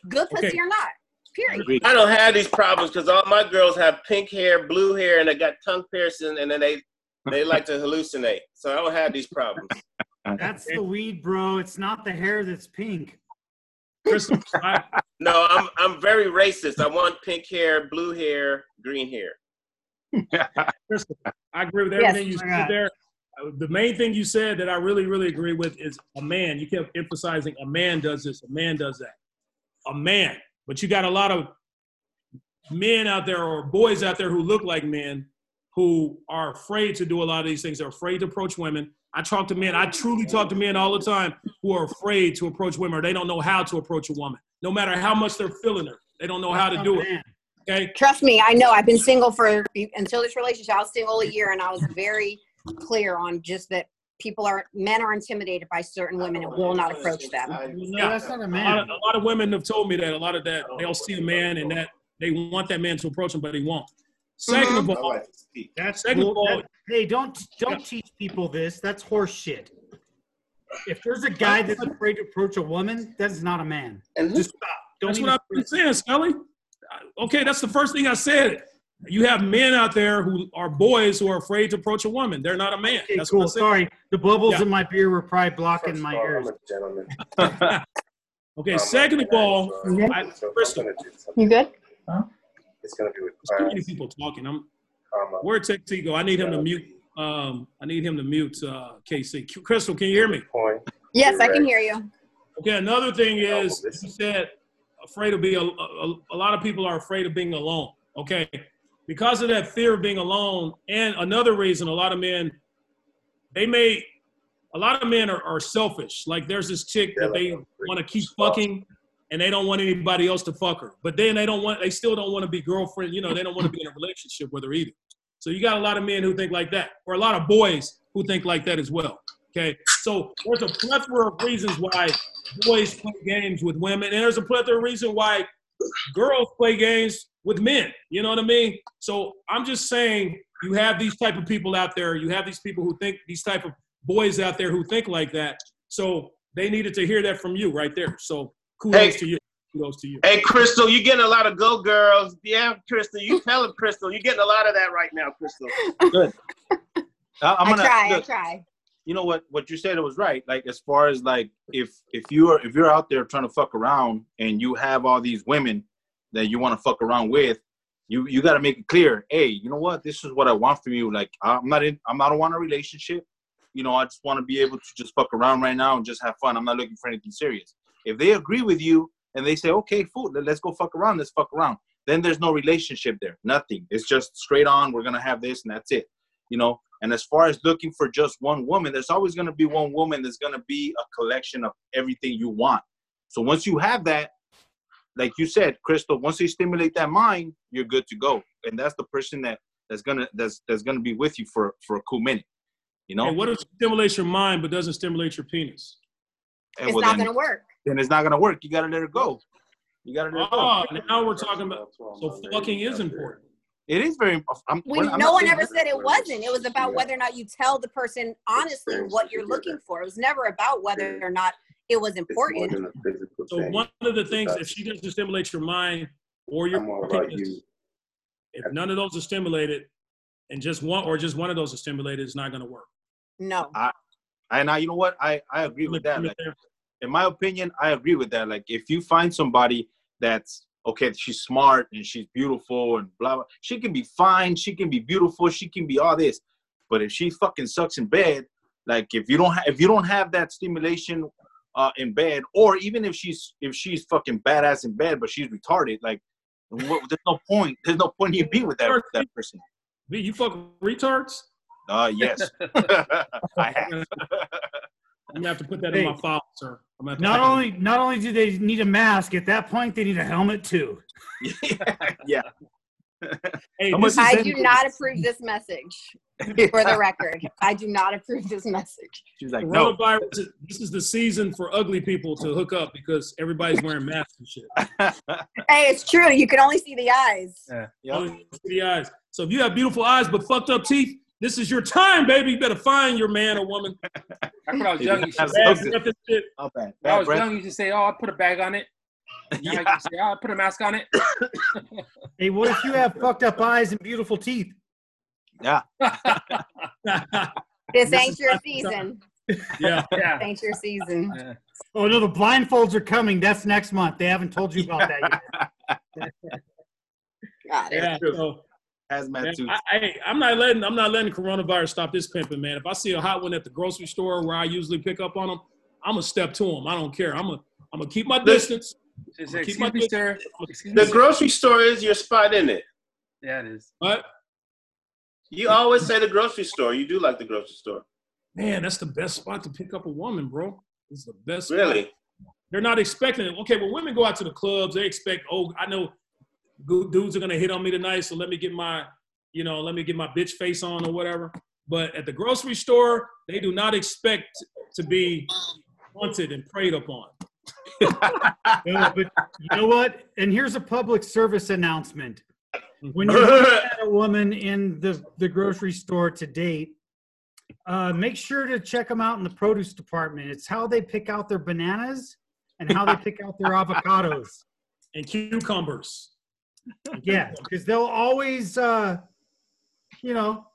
Good pussy Okay. or not period i don't have these problems because all my girls have pink hair blue hair and they got tongue piercing and then they they like to hallucinate so i don't have these problems That's the weed, bro. It's not the hair that's pink. No i'm i'm very racist i want pink hair blue hair green hair Crystal, I agree with Yes. everything you said there. Uh, The main thing you said that I really, really agree with is a man. You kept emphasizing a man does this, a man does that. A man. But you got a lot of men out there or boys out there who look like men who are afraid to do a lot of these things. They're afraid to approach women. I talk to men, I truly talk to men all the time who are afraid to approach women or they don't know how to approach a woman. No matter how much they're feeling her, they don't know how to oh, do it. Okay? trust me i know i've been single for until this relationship i was single a year and i was very clear on just that people are men are intimidated by certain women and will not approach them No, that's not a A lot, of, a lot of women have told me that a lot of that they'll see a man and that they want that man to approach them, but he won't. 2nd mm-hmm. of all, That's second of all- that- hey, don't don't teach people this. That's horse shit. If there's a guy that's afraid to approach a woman, that is not a man. and Just stop. Don't that's what I've been saying, Scully. okay, that's the first thing I said. You have men out there who are boys who are afraid to approach a woman. They're not a man. Okay, That's cool. what I said. Sorry, the bubbles Yeah. in my beer were probably blocking First my all, ears. I'm a gentleman. Okay, Um, second of all, Okay. I, So Crystal, gonna do something. You good? It's gonna be with too many people talking. I'm comma. where Tech C go? I need him to mute. Um, I need him to mute uh, KC. Crystal, can you hear me? Point. Yes, I can hear you. Okay, another thing is you said afraid of being. A, a, a lot of people are afraid of being alone. Okay, because of that fear of being alone, and another reason, a lot of men, they may, a lot of men are, are selfish. Like there's this chick that they want to keep fucking, and they don't want anybody else to fuck her. But then they don't want, they still don't want to be girlfriend. You know, they don't want to be in a relationship with her either. So you got a lot of men who think like that, or a lot of boys who think like that as well. Okay, so there's a plethora of reasons why boys play games with women, and there's a plethora of reasons why girls play games with men. You know what I mean? So I'm just saying, you have these type of people out there. You have these people who think these type of boys out there who think like that. So they needed to hear that from you right there. So kudos Hey. to you. Kudos to you. Hey, Crystal, you're getting a lot of go girls. Yeah, Crystal, you tell him, Crystal. You're getting a lot of that right now, Crystal. I- I'm gonna try. I try. you know what what you said was right like as far as like if if you're if you're out there trying to fuck around and you have all these women that you want to fuck around with you you got to make it clear hey you know what? This is what i want from you. Like i'm not in i'm not I want a relationship. You know i just want to be able to just fuck around right now and just have fun. I'm not looking for anything serious. If they agree with you and they say okay fool let- let's go fuck around let's fuck around then there's no relationship there. Nothing. It's just straight on we're gonna have this and that's it. You know? And as far as looking for just one woman, there's always to be one woman that's to be a collection of everything you want. So once you have that, like you said, Crystal, once you stimulate that mind, you're good to go. And that's the person that that's gonna that's that's gonna be with you for for a cool minute. You know, Hey, what if it stimulates your mind but doesn't stimulate your penis? and It's well, not then, going to work. then it's not gonna work. You gotta let it go. You gotta let it go. Oh, now we're talking about. So fucking is important. It is very. I'm, We, I'm no one ever said it wasn't. It was about whether or not you tell the person honestly what you're looking for. It was never about whether or not it was important. than a physical So one of the things, if she doesn't stimulate your mind or your I'm all about penis, you. if none of those are stimulated, and just one or just one of those are stimulated, it's not going to work. No. And I, you know what? I I agree with that. Like, in my opinion, I agree with that. Like, if you find somebody that's okay, she's smart and she's beautiful and blah blah, she can be fine, she can be beautiful, she can be all this. But if she fucking sucks in bed, like if you don't have if you don't have that stimulation uh, in bed, or even if she's if she's fucking badass in bed but she's retarded, like what, there's no point. There's no point in you being with that that person. V, you fuck retards? Uh yes, I have. I'm gonna have to put that in my Hey. file, sir. I'm have Not put only not only do they need a mask, at that point they need a helmet too. yeah. Hey, How this much is, I do not approve this message for the record. I do not approve this message. She's like, no. coronavirus. This is the season for ugly people to hook up because everybody's wearing masks and shit. Hey, it's true. You can only see the eyes. Yep. Only the eyes. So if you have beautiful eyes but fucked up teeth, this is your time, baby. You better find your man or woman. Back when I was young, you used to That's say, Bad okay. and shit. Not bad. when I was young, you used to say, "Oh, I put a bag on it." Now ah, I Yeah. can say, "Oh, put a mask on it." Hey, what if you have fucked up eyes and beautiful teeth? yeah. This This ain't your season. yeah. yeah. Ain't your season. yeah. Oh no, the blindfolds are coming. That's next month. They haven't told you about that yet. Got it. Yeah. So, Hazmat man, suits. I, I, I'm not letting I'm not letting coronavirus stop this pimping, man. If I see a hot one at the grocery store where I usually pick up on them, I'm gonna step to them. I don't care. I'm gonna I'm gonna keep my distance. Just Keep Excuse my me, sir. Excuse me, The sir." grocery store is your spot, isn't it? Yeah, it is. What? You always say the grocery store. You do like the grocery store. man, that's the best spot to pick up a woman, bro. It's the best. spot. Really? They're not expecting it. Okay, when women go out to the clubs, they expect, oh, I know dudes are gonna hit on me tonight, so let me get my, you know, let me get my bitch face on or whatever. But at the grocery store, they do not expect to be wanted and preyed upon. No, but you know what? And here's a public service announcement. When you look at a woman in the, the grocery store to date, uh, make sure to check them out in the produce department. It's how they pick out their bananas and how they pick out their avocados. And cucumbers. Yeah, because they'll always, uh, you know,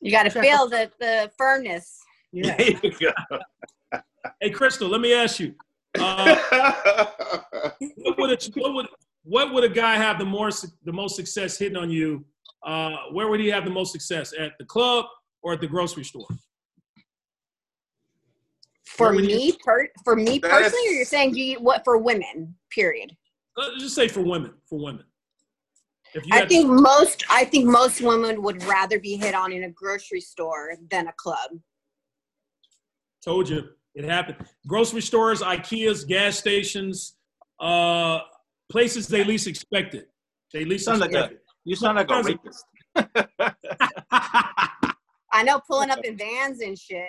You got to feel the the firmness. yeah. There you go. Hey, Crystal, let me ask you. Uh, what would a, what would what would a guy have the more the most success hitting on you? Uh, where would he have the most success at the club or at the grocery store? For Where would you- me, per, for me That's- personally, or you're saying you what for women? Period. Let's just say for women. For women. If you I had- think most I think most women would rather be hit on in a grocery store than a club. told you it happened. Grocery stores, IKEA's, gas stations, uh, places they least expected. They least Sounds like a expected. you sound like a rapist. I know pulling up in vans and shit.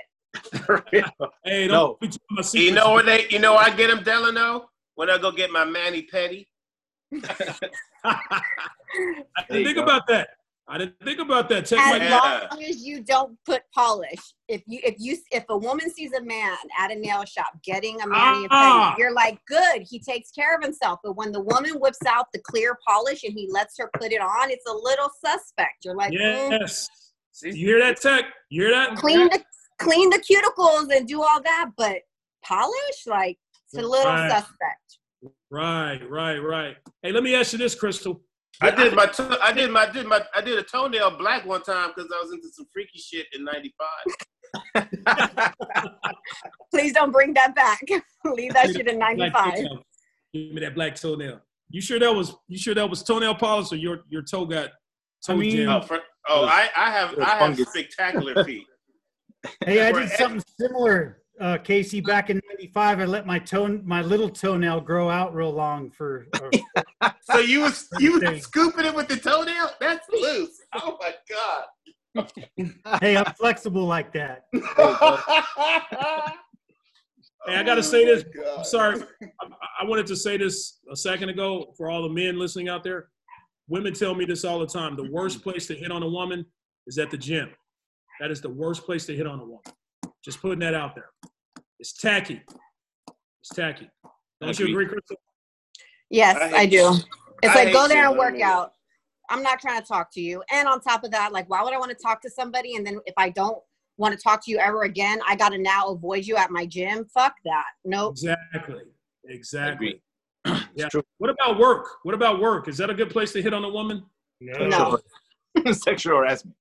Hey, No. don't be my you know where they? You know where I get them, Delano? When I go get my mani pedi. I There didn't you think go. about that. I didn't think about that. Check As my Yeah. long as you don't put polish. If you if you if a woman sees a man at a nail shop getting a mani Ah. pedi, you're like, good, he takes care of himself. But when the woman whips out the clear polish and he lets her put it on, it's a little suspect. You're like, mm, Yes. You hear that, Tech? You hear that? clean the clean the cuticles and do all that, but polish, like it's a little Right. suspect. Right, right, right. Hey, let me ask you this, Crystal. I did my to- I did my did my I did a toenail black one time because I was into some freaky shit in '95. Please don't bring that back. Leave that shit in 95. Give me that black toenail. You sure that was you sure that was toenail polish or your your toe got toe I mean- jammed? Oh, for, oh I, I have I have Fungus. spectacular feet. Hey, I did something similar, uh, Casey. Back in '95, I let my toe, my little toenail grow out real long for. uh, So you was you was scooping it with the toenail? That's loose. Oh my god. hey, I'm flexible like that. Hey, I gotta say this. Oh. I'm sorry. I, I wanted to say this a second ago for all the men listening out there. Women tell me this all the time. The worst place to hit on a woman is at the gym. That is the worst place to hit on a woman. Just putting that out there. It's tacky. It's tacky. Don't you Agree. agree, Crystal? Yes, I I, do. It's I like go there and work out. I'm not trying to talk to you. And on top of that, like, why would I want to talk to somebody? And then if I don't want to talk to you ever again, I got to now avoid you at my gym. Fuck that. Nope. Exactly. Exactly. Yeah. True. What about work? What about work? Is that a good place to hit on a woman? No. Sexual harassment.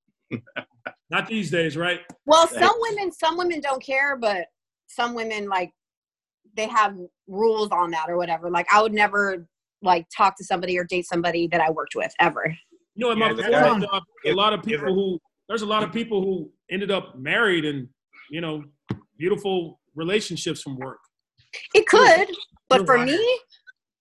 Not these days, right? Well, some women, some women don't care, but some women like they have rules on that or whatever. Like I would never like talk to somebody or date somebody that I worked with ever. You know, in Yeah, my the Florida guy- job, a lot of if- people who there's a lot of people who ended up married and you know beautiful relationships from work. It could, but You're for right. me,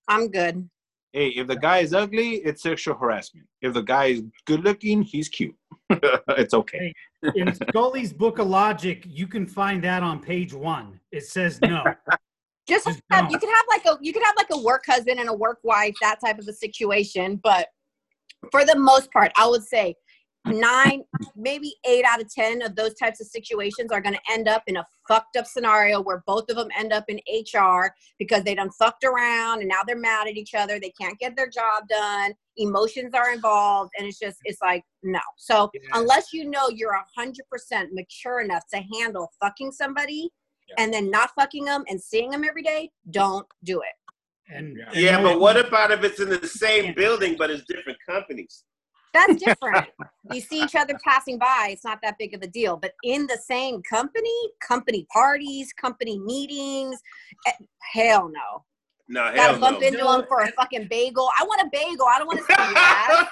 I'm good. Hey, if the guy is ugly, it's sexual harassment. If the guy is good looking, he's cute. it's okay. In Scully's Book of Logic, you can find that on page one. It says no. Just Just have, don't. you could have like a you could have like a work husband and a work wife, that type of a situation. But for the most part, I would say nine, maybe eight out of ten of those types of situations are going to end up in a fucked up scenario where both of them end up in HR because they done fucked around and now they're mad at each other. They can't get their job done. Emotions are involved, and it's just it's like no. So Yeah. unless you know you're a hundred percent mature enough to handle fucking somebody and then not fucking them and seeing them every day, don't do it. And, and Yeah, no- but what about if it's in the same building but it's different companies? That's different. you see each other passing by, it's not that big of a deal. But in the same company, company parties, company meetings, eh, hell no. No, hell Gotta no. bump into them for a fucking bagel. I want a bagel. I don't want to see your ass.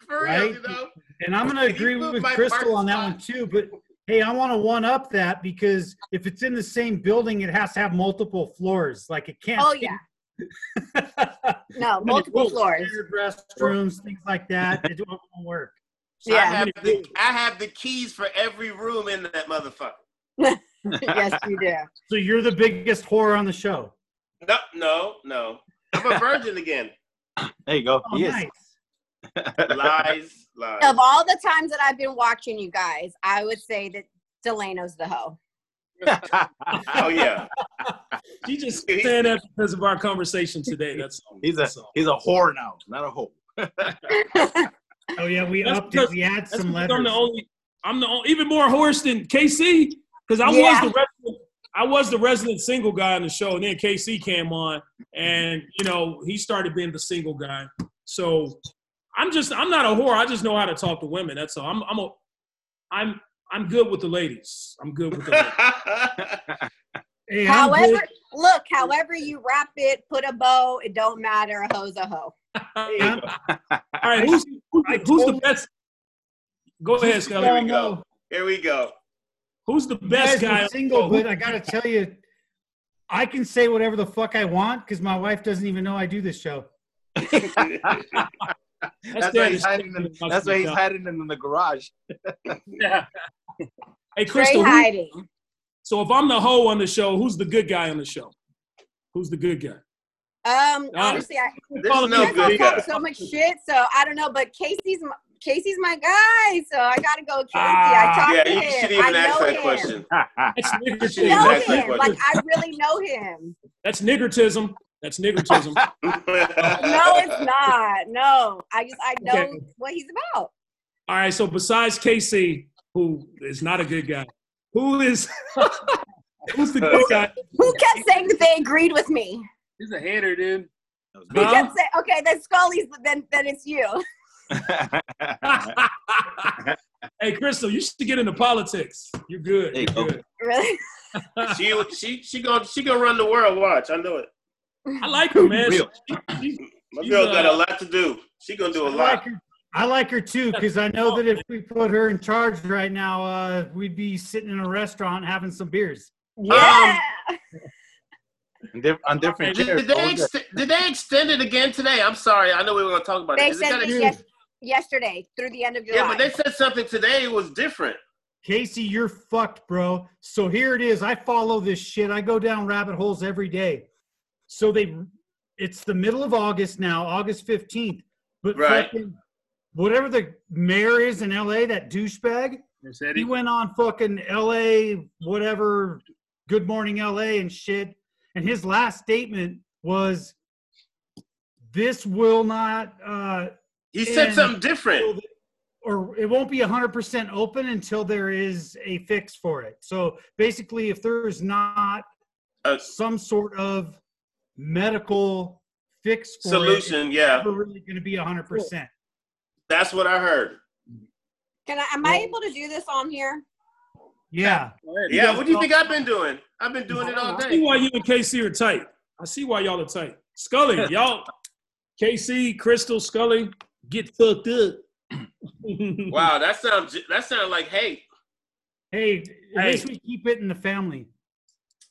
For real, Right? you know? And I'm going to agree with Crystal on that parking one too. But hey, I want to one up that because if it's in the same building, it has to have multiple floors. Like it can't. Oh yeah. No, multiple floors. Shared restrooms, things like that. It won't work. I Yeah. have the I have the keys for every room in that motherfucker. yes, you do. So you're the biggest whore on the show. No, no, no. I'm a virgin again. There you go. Oh, he nice. Lies, lies. Of all the times that I've been watching you guys, I would say that Delano's the hoe. Oh yeah. She just saying that because of our conversation today. That's all. he's a That's all. he's a whore now, not a hoe. Oh yeah, we That's upped because- it. We had some letters. I'm the only. I'm the only, even more horse than KC because I Yeah. was the resident, I was the resident single guy on the show, and then KC came on, and you know he started being the single guy. So I'm just I'm not a whore. I just know how to talk to women. That's all. I'm I'm a I'm I'm good with the ladies. I'm good with the ladies. Hey, however, look, however you wrap it, put a bow, it don't matter. A hoe's a hoe. Hey, all right, who's who's, the- who's the told- best? Go ahead, Scully. Here we go. Here we go. Who's the best guy? single, but I gotta tell you, I can say whatever the fuck I want because my wife doesn't even know I do this show. That's why he's hiding. In, that's why he's hiding in the garage. Yeah. Hey, Crystal. who- hiding. so if I'm the hoe on the show, who's the good guy on the show? Who's the good guy? Um, honestly, I, There's Follow no me. you guys good talk guy. so much shit, so I don't know. But Casey's my, Casey's my guy, so I gotta go Casey. Ah. I talk Yeah, to you him. shouldn't I even ask know that him. question. That's I know him. what- Like I really know him. That's niggertism. That's niggertism. No, it's not. No, I just I know Okay. what he's about. All right. So besides Casey, who is not a good guy, who is who's the good guy? Who kept saying that they agreed with me? He's a hater, dude. Who Huh? kept saying, okay, then Scully's, then then it's you. hey, Crystal, you should get into politics. You're good. There you You're go. good. Really? she she she gonna she gonna run the world. Watch, I know it. I like her, man. Real. She- she- My She's, girl got uh, a lot to do. She gonna do a I like lot. her. I like her too because I know that if we put her in charge right now, uh, we'd be sitting in a restaurant having some beers. Yeah. On diff- on different Did, chairs. did they all good. ext- did they extend it again today? I'm sorry. I know we were gonna talk about they it. Is it said gonna- it yes, yesterday through the end of July. yeah, but they said something today was different. Casey, you're fucked, bro. So here it is. I follow this shit. I go down rabbit holes every day. So they, it's the middle of August now, August 15th. But Right. fucking, whatever the mayor is in LA, that douchebag, he went on fucking LA, whatever, Good Morning LA and shit. And his last statement was, this will not, uh, He said something different. or it won't be 100% open until there is a fix for it. So basically, if there's not A some sort of medical fix for it, solution, it's yeah. never really going to be 100%. That's what I heard. Can I? Am I able to do this on here? Yeah. Yeah, what do you think I've been doing? I've been doing it all day. I see why you and KC are tight. I see why y'all are tight. Scully, y'all, KC, Crystal, Scully, get fucked up. Wow, that sounds that sounds like hate. Hey, at Hey. least we keep it in the family.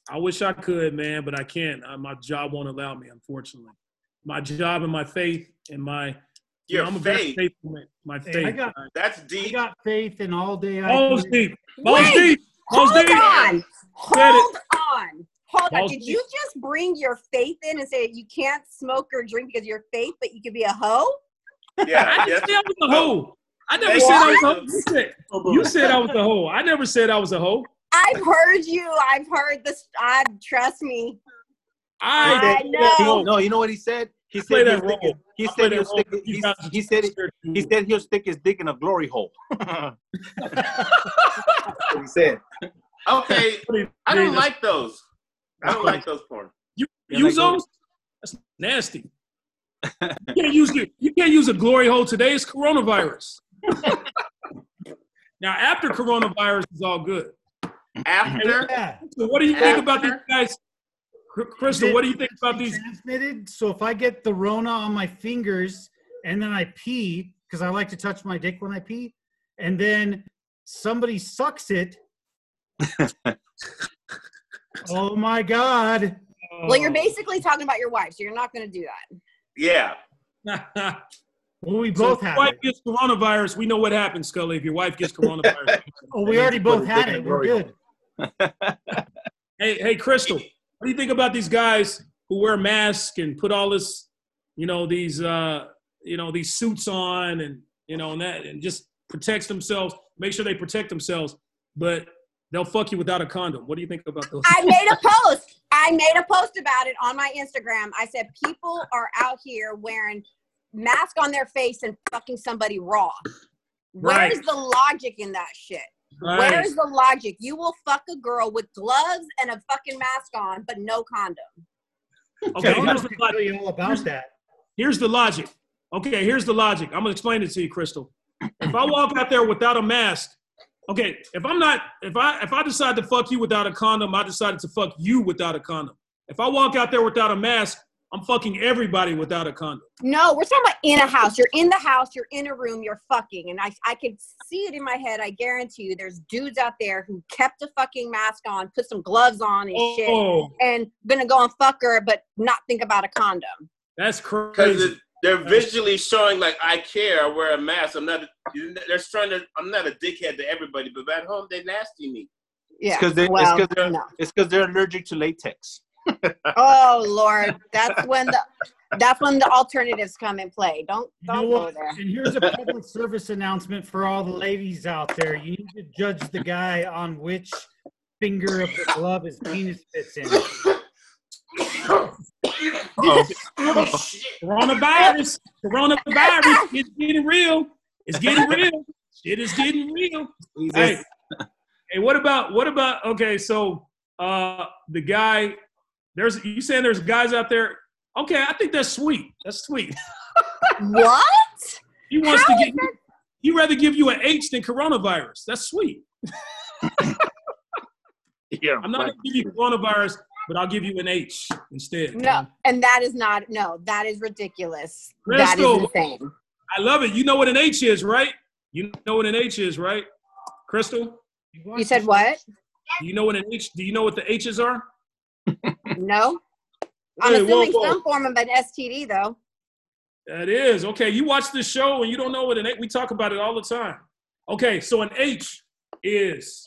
I wish I could, man, but I can't. Uh, my job won't allow me, unfortunately. My job and my faith and my you know, I'm a very faith. faithful man. My Hey, faith. I got- That's deep. I got faith in all day. I Balls do. deep. Balls Wait, deep. Balls Hold deep. on. Said Hold on. Hold on. Did deep. you just bring your faith in and say you can't smoke or drink because of your faith, but you could be a hoe? Yeah, I yes. didn't say I was a hoe. I never Hey, said I was a what? hoe. You said, you said I was a hoe. I never said I was a hoe. I've heard you. I've heard this. I trust me. I, I know. No, you know what he said? He I said he'll stick he said he'll stick he, he said he said he'll stick his dick in a glory hole. That's what he said. Okay, I don't like those. I don't like those porn. You Yeah, use those? That's nasty. you can't use your, you can't use a glory hole today. It's coronavirus. now after coronavirus is all good. After Yeah. So what do you think about these guys? Cr- Crystal, what do you think about these? Transmitted. So if I get the Rona on my fingers and then I pee because I like to touch my dick when I pee, and then somebody sucks it. oh my god! Well, you're basically talking about your wife, so you're not going to do that. yeah. Well, we so both if your had wife it. gets coronavirus, we know what happens, Scully. If your wife gets coronavirus. Oh, we already both Put had it. We're good. Hey, hey, Crystal, what do you think about these guys who wear masks and put all this, you know, these, uh, you know, these suits on and you know, and that, and just protects themselves. Make sure they protect themselves, but they'll fuck you without a condom. What do you think about those? I made a post. I made a post about it on my Instagram. I said people are out here wearing mask on their face and fucking somebody raw. Right. Where's the logic in that shit? Right. Where's the logic? You will fuck a girl with gloves and a fucking mask on, but no condom. Okay, Tell here's the to tell logic. you all about that. Here's the logic. Okay, here's the logic. I'm gonna explain it to you, Crystal. If I walk out there without a mask, okay, if I'm not, if I if I decide to fuck you without a condom, I decided to fuck you without a condom. If I walk out there without a mask, I'm fucking everybody without a condom. No, we're talking about in a house. You're in the house, you're in a room, you're fucking. And I, I could see it in my head. I guarantee you there's dudes out there who kept a fucking mask on, put some gloves on and shit, Oh, and gonna go and fuck her, but not think about a condom. that's crazy Because they're visually showing like I care. I wear a mask. I'm not. A, they're trying to. I'm not a dickhead to everybody, but at home they nasty me. Yeah. because they, well, it's because no. it's because they're allergic to latex. Oh Lord, that's when the that's when the alternatives come in play. Don't You know don't go what? there. And here's a public service announcement for all the ladies out there. You need to judge the guy on which finger of the glove his penis fits in. Oh, Coronavirus, coronavirus, it's getting real. It's getting real. Shit is getting real. Hey, hey, what about what about? Okay, so uh the guy, there's you saying there's guys out there. Okay, I think that's sweet. That's sweet. What? He wants How to is get. He rather give you an H than coronavirus. That's sweet. yeah, I'm not gonna give you coronavirus, but I'll give you an H instead. No, and that is not no, that is ridiculous. That is Crystal. insane. I love it. You know what an H is, right? You know what an H is, right? Crystal, You said what? do you know what an H? Do you know what the H's are? No? I'm Hey, assuming whoa. some form of an STD though. That is okay. You watch this show and you don't know what an H. We talk about it all the time. Okay, so an H is.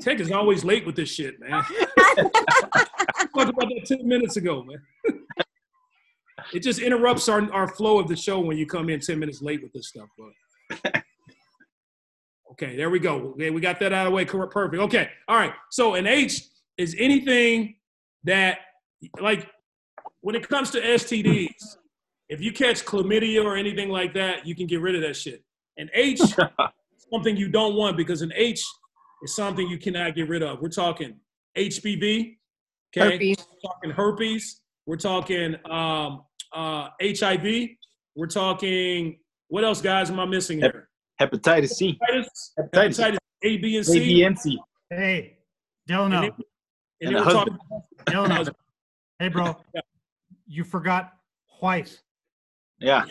Tech is always late with this shit, man. talked about that ten minutes ago, man. it just interrupts our, our flow of the show when you come in ten minutes late with this stuff. But okay, there we go. Okay, we got that out of the way. Cor- Perfect. Okay, all right. So an H is anything that, like, when it comes to STDs, if you catch chlamydia or anything like that, you can get rid of that shit. An H, is something you don't want because an H is something you cannot get rid of. We're talking HPV, okay? Herpes. We're talking herpes. We're talking um, uh, HIV. We're talking what else, guys? Am I missing here? hepatitis C, Hepatitis, hepatitis, hepatitis A, B, and A, C. B, and C. Hey, And Delano, then, and And then a we're husband. talking Delano. Hey, bro. You forgot wife. Yeah,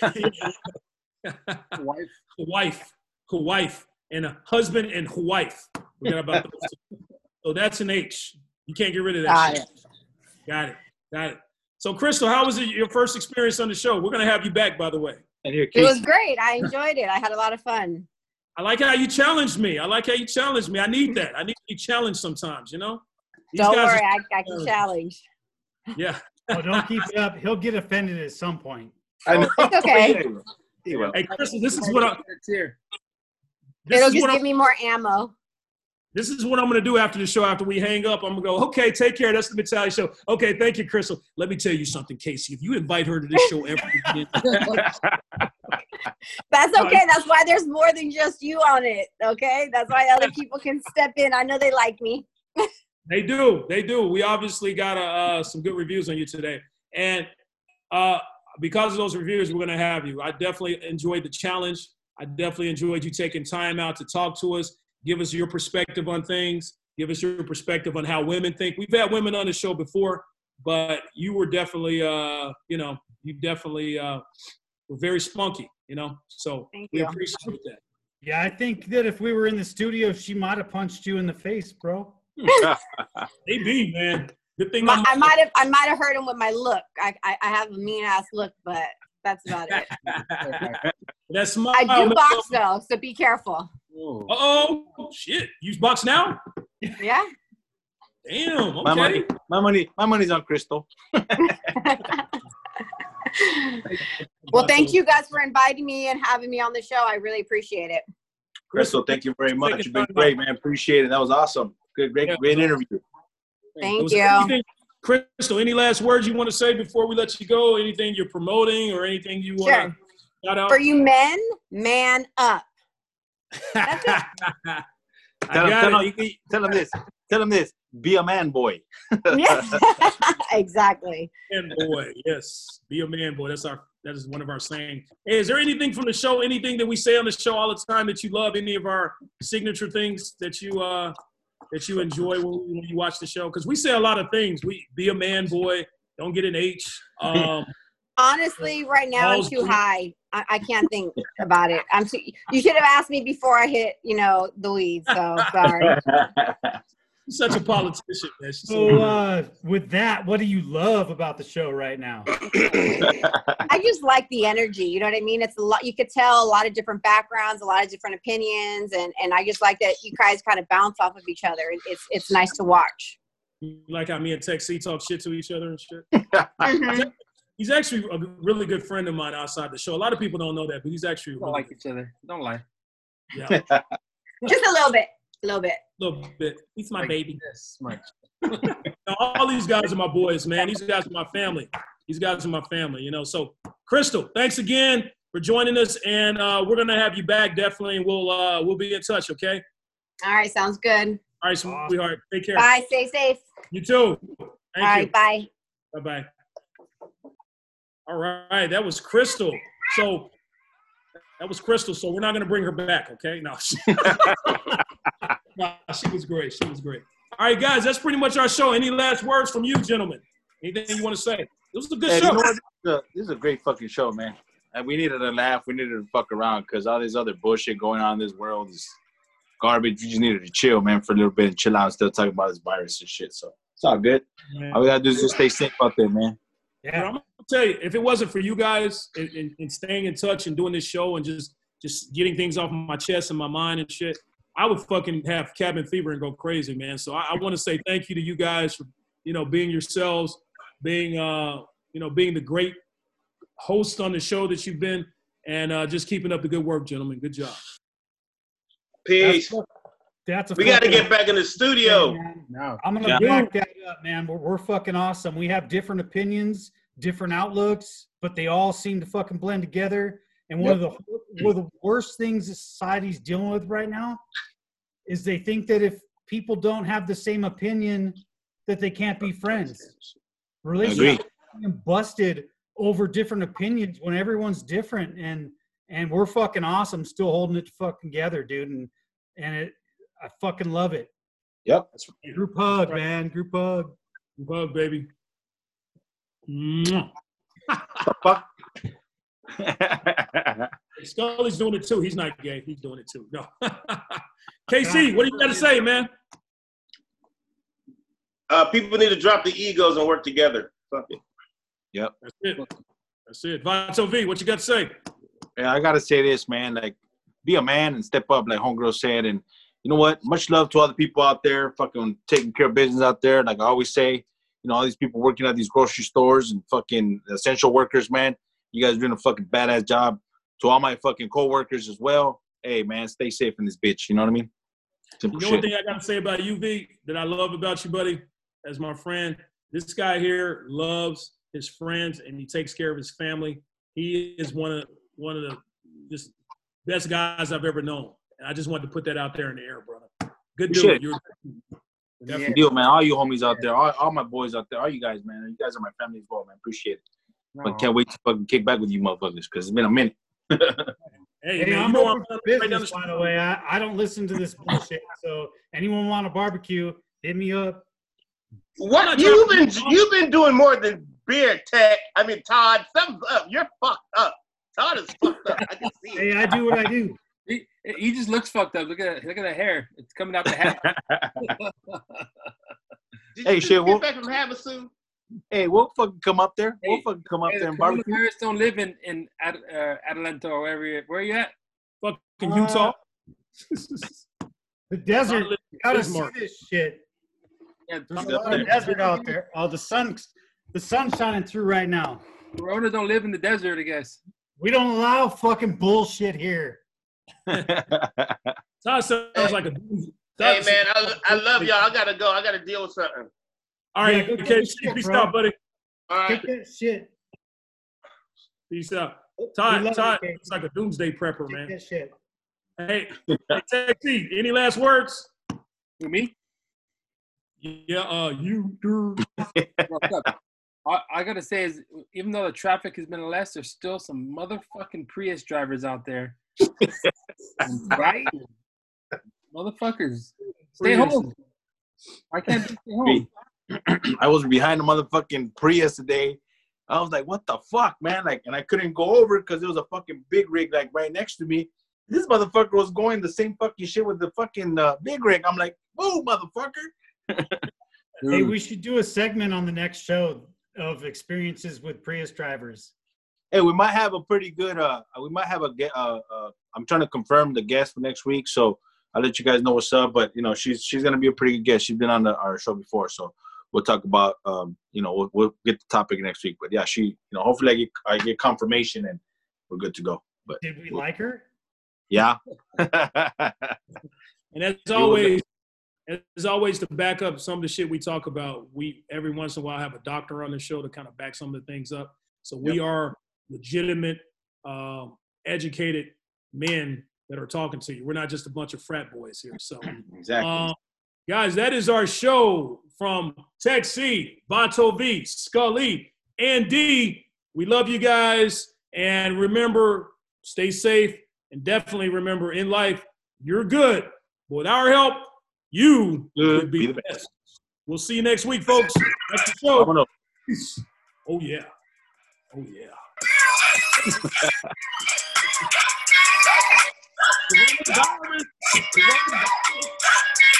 Wife. wife, wife, and a husband and wife. Forget about those. So that's an H. You can't get rid of that. Got shit. Got it. Got it. So, Crystal, how was it your first experience on the show? We're gonna have you back, by the way. and here, It was great. I enjoyed it. I had a lot of fun. I like how you challenged me. I like how you challenged me. I need that. I need to be challenged sometimes. You know. These Don't worry, are- I, I can challenge. yeah. Oh, don't keep it up. He'll get offended at some point. I know. It's okay. He will. Hey, Crystal, this is what I. It's here. This It'll just give I'm, me more ammo. This is what I'm going to do after the show. After we hang up, I'm going to go, okay, take care. That's the mentality show. Okay, thank you, Crystal. Let me tell you something, Casey. If you invite her to this show every weekend, That's okay. That's why there's more than just you on it. Okay. That's why other people can step in. I know they like me. They do. They do. We obviously got uh, some good reviews on you today. And uh, because of those reviews, we're going to have you. I definitely enjoyed the challenge. I definitely enjoyed you taking time out to talk to us, give us your perspective on things, give us your perspective on how women think. We've had women on the show before, but you were definitely, uh, you know, you definitely uh, were very spunky, you know. So Thank we you. appreciate that. Yeah, I think that if we were in the studio, she might have punched you in the face, bro. Maybe, man. Good thing My, I'm. Might have I might have hurt him with my look. I, I, I have a mean ass look, but that's about it. That smile. I do box though, so be careful. Whoa. Uh-oh. Shit. Use box now? Yeah. Damn. My money, my money, my money's on Crystal. Well, thank you guys for inviting me and having me on the show. I really appreciate it. Crystal, thank you very much. You've been great, man. Appreciate it. That was awesome. Good, great, Yeah. Great interview. Thank was you. everything- Crystal, any last words you want to say before we let you go? Anything you're promoting or anything you want Sure. to shout out? For you men, man up. I Tell him, tell, it. him, tell him this. Tell him this. Be a man, boy. Yeah. exactly. Man boy, yes. Be a man boy. That's our that is one of our saying. Hey, is there anything from the show, anything that we say on the show all the time that you love? Any of our signature things that you uh that you enjoy when, when you watch the show? Because we say a lot of things. We be a man boy, don't get an H. Um Honestly, right now I'm too high. I, I can't think about it. I'm too. You should have asked me before I hit, you know, the weeds. So sorry. she's such a politician, man. She's so So, uh, with that, what do you love about the show right now? I just like the energy. You know what I mean? It's a lot. You could tell a lot of different backgrounds, a lot of different opinions, and and I just like that you guys kind of bounce off of each other. It's it's nice to watch. like how me and Tech C talk shit to each other and shit. Mhm. He's actually a really good friend of mine outside the show. A lot of people don't know that, but he's actually Don't really like each other. Don't lie. yeah, Just a little bit, a little bit. a little bit. He's my Like baby. This much. Now, all these guys are my boys, man. These guys are my family. These guys are my family, you know. So, Crystal, thanks again for joining us, and uh, we're gonna have you back definitely, and we'll uh, we'll be in touch, okay? All right, sounds good. All right, sweetheart. Take care. Bye. Stay safe. You too. Thank All you. bye. Bye bye. All right, that was Crystal. So that was Crystal. So we're not gonna bring her back, okay? No, she, no, she was great. She was great. All right, guys, that's pretty much our show. Any last words from you, gentlemen? Anything you want to say? It was a good Hey, you show. know? This is a- This is a great fucking show, man. And we needed to laugh. We needed to fuck around because all this other bullshit going on in this world is garbage. We just needed to chill, man, for a little bit and chill out instead of talking about this virus and shit. So it's all good. All we gotta do is just stay safe out there, man. But I'm gonna tell you, if it wasn't for you guys and, and, and staying in touch and doing this show and just just getting things off my chest and my mind and shit, I would fucking have cabin fever and go crazy, man. So I, I want to say thank you to you guys for you know being yourselves, being uh you know being the great host on the show that you've been, and uh, just keeping up the good work, gentlemen. Good job. Peace. That's a We got to get back in the studio. Man, No. I'm gonna Yeah. back that up, man. We're, we're fucking awesome. We have different opinions, different outlooks, but they all seem to fucking blend together. And one of the one of the worst things that society's dealing with right now is they think that if people don't have the same opinion, that they can't be friends. Relationships busted over different opinions when everyone's different, and and we're fucking awesome, still holding it fucking together, dude. And and it, I fucking love it. Yep. Group hug, man. Group hug. Bug, baby. Mwah. Fuck. Scully's doing it too. He's not gay. He's doing it too. No. KC, what do you got to say, man? Uh, people need to drop the egos and work together. Fuck it. Yep. That's it. That's it. Vato V, what you got to say? yeah, I gotta say this, man. Like, be a man and step up, like Homegirl said. And you know what? Much love to all the people out there, fucking taking care of business out there. Like I always say, you know, all these people working at these grocery stores and fucking essential workers, man. You guys are doing a fucking badass job. To all my fucking coworkers as well. Hey, man, stay safe in this bitch. You know what I mean? Simple You know one thing I got to say about you, V, that I love about you, buddy, as my friend. This guy here loves his friends and he takes care of his family. He is one of one of the just best guys I've ever known. And I just wanted to put that out there in the air, brother. Good dude. You're Yeah. Deal, man. All you homies out there, all, all my boys out there, all you guys, man. You guys are my family as well, man. Appreciate it. But No. can't wait to fucking kick back with you motherfuckers because it's been a minute. Hey, Hey, man, I'm know open for right business, street. by the way. I, I don't listen to this bullshit. So anyone want a barbecue, hit me up. What you've been you've been doing more than beer tech. I mean, Todd, something's up. You're fucked up. Todd is fucked up. I can see it. Hey, I do what I do. He, he just looks fucked up. Look at look at the hair. It's coming out the hat. Did Hey, you shit, just well- get back from Havasu? Hey, we'll fucking come up there. We'll fucking come up Hey, there the and barbecue. coronavirus don't live in in Ad, uh, Atlanta or wherever. You, where you at? Fucking Uh, Utah. The desert. You gotta see this shit. Yeah, There's a Yeah. lot of desert out there. Oh, the sun's the sun's shining through right now. Corona don't live in the desert, I guess. We don't allow fucking bullshit here. Todd sounds like a. Hey man, I, I love y'all. I gotta go. I gotta deal with something. All right, Yeah, okay, take a shit, peace bro. out, buddy. All right. Take that shit. Peace out. We Todd, Todd, you, it's like a doomsday prepper, Take man. that shit. Hey, hey, Taxi, any last words? Who, me? Yeah, uh, you do. I, I gotta say is even though the traffic has been less, there's still some motherfucking Prius drivers out there. right? Motherfuckers. Stay Prius. home. I can't stay home. I was behind the motherfucking Prius today. I was like, what the fuck, man? Like, and I couldn't go over because there was a fucking big rig like right next to me. This motherfucker was going the same fucking shit with the fucking uh, big rig. I'm like, whoa, motherfucker. Hey, we should do a segment on the next show of experiences with Prius drivers. Hey, we might have a pretty good. Uh, we might have a. Uh, uh, I'm trying to confirm the guest for next week, so I'll let you guys know what's up. But you know, she's she's gonna be a pretty good guest. She's been on the, our show before, so we'll talk about. Um, you know, we'll, we'll get the topic next week. But yeah, she. You know, hopefully I get I get confirmation and we're good to go. But Did we like her? yeah. And as always, as always, to back up some of the shit we talk about, we every once in a while have a doctor on the show to kind of back some of the things up. So we are legitimate, um, educated men that are talking to you. We're not just a bunch of frat boys here. So, exactly. um, guys, that is our show from Tech C, Vonto V, Scully, and D. We love you guys, and remember, stay safe, and definitely remember in life, you're good. But with our help, you Good. could be, Be the the best. We'll see you next week, folks. That's the show. Peace. Oh yeah. Oh yeah.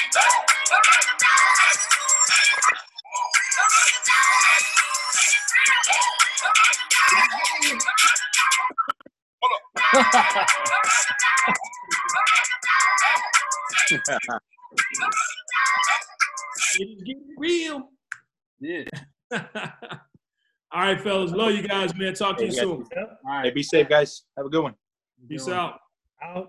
It is getting real. Yeah. All right, fellas. Love you guys, man. Talk to you soon. All right. Hey, be safe, guys. Have a good one. Peace Doing. out. Out.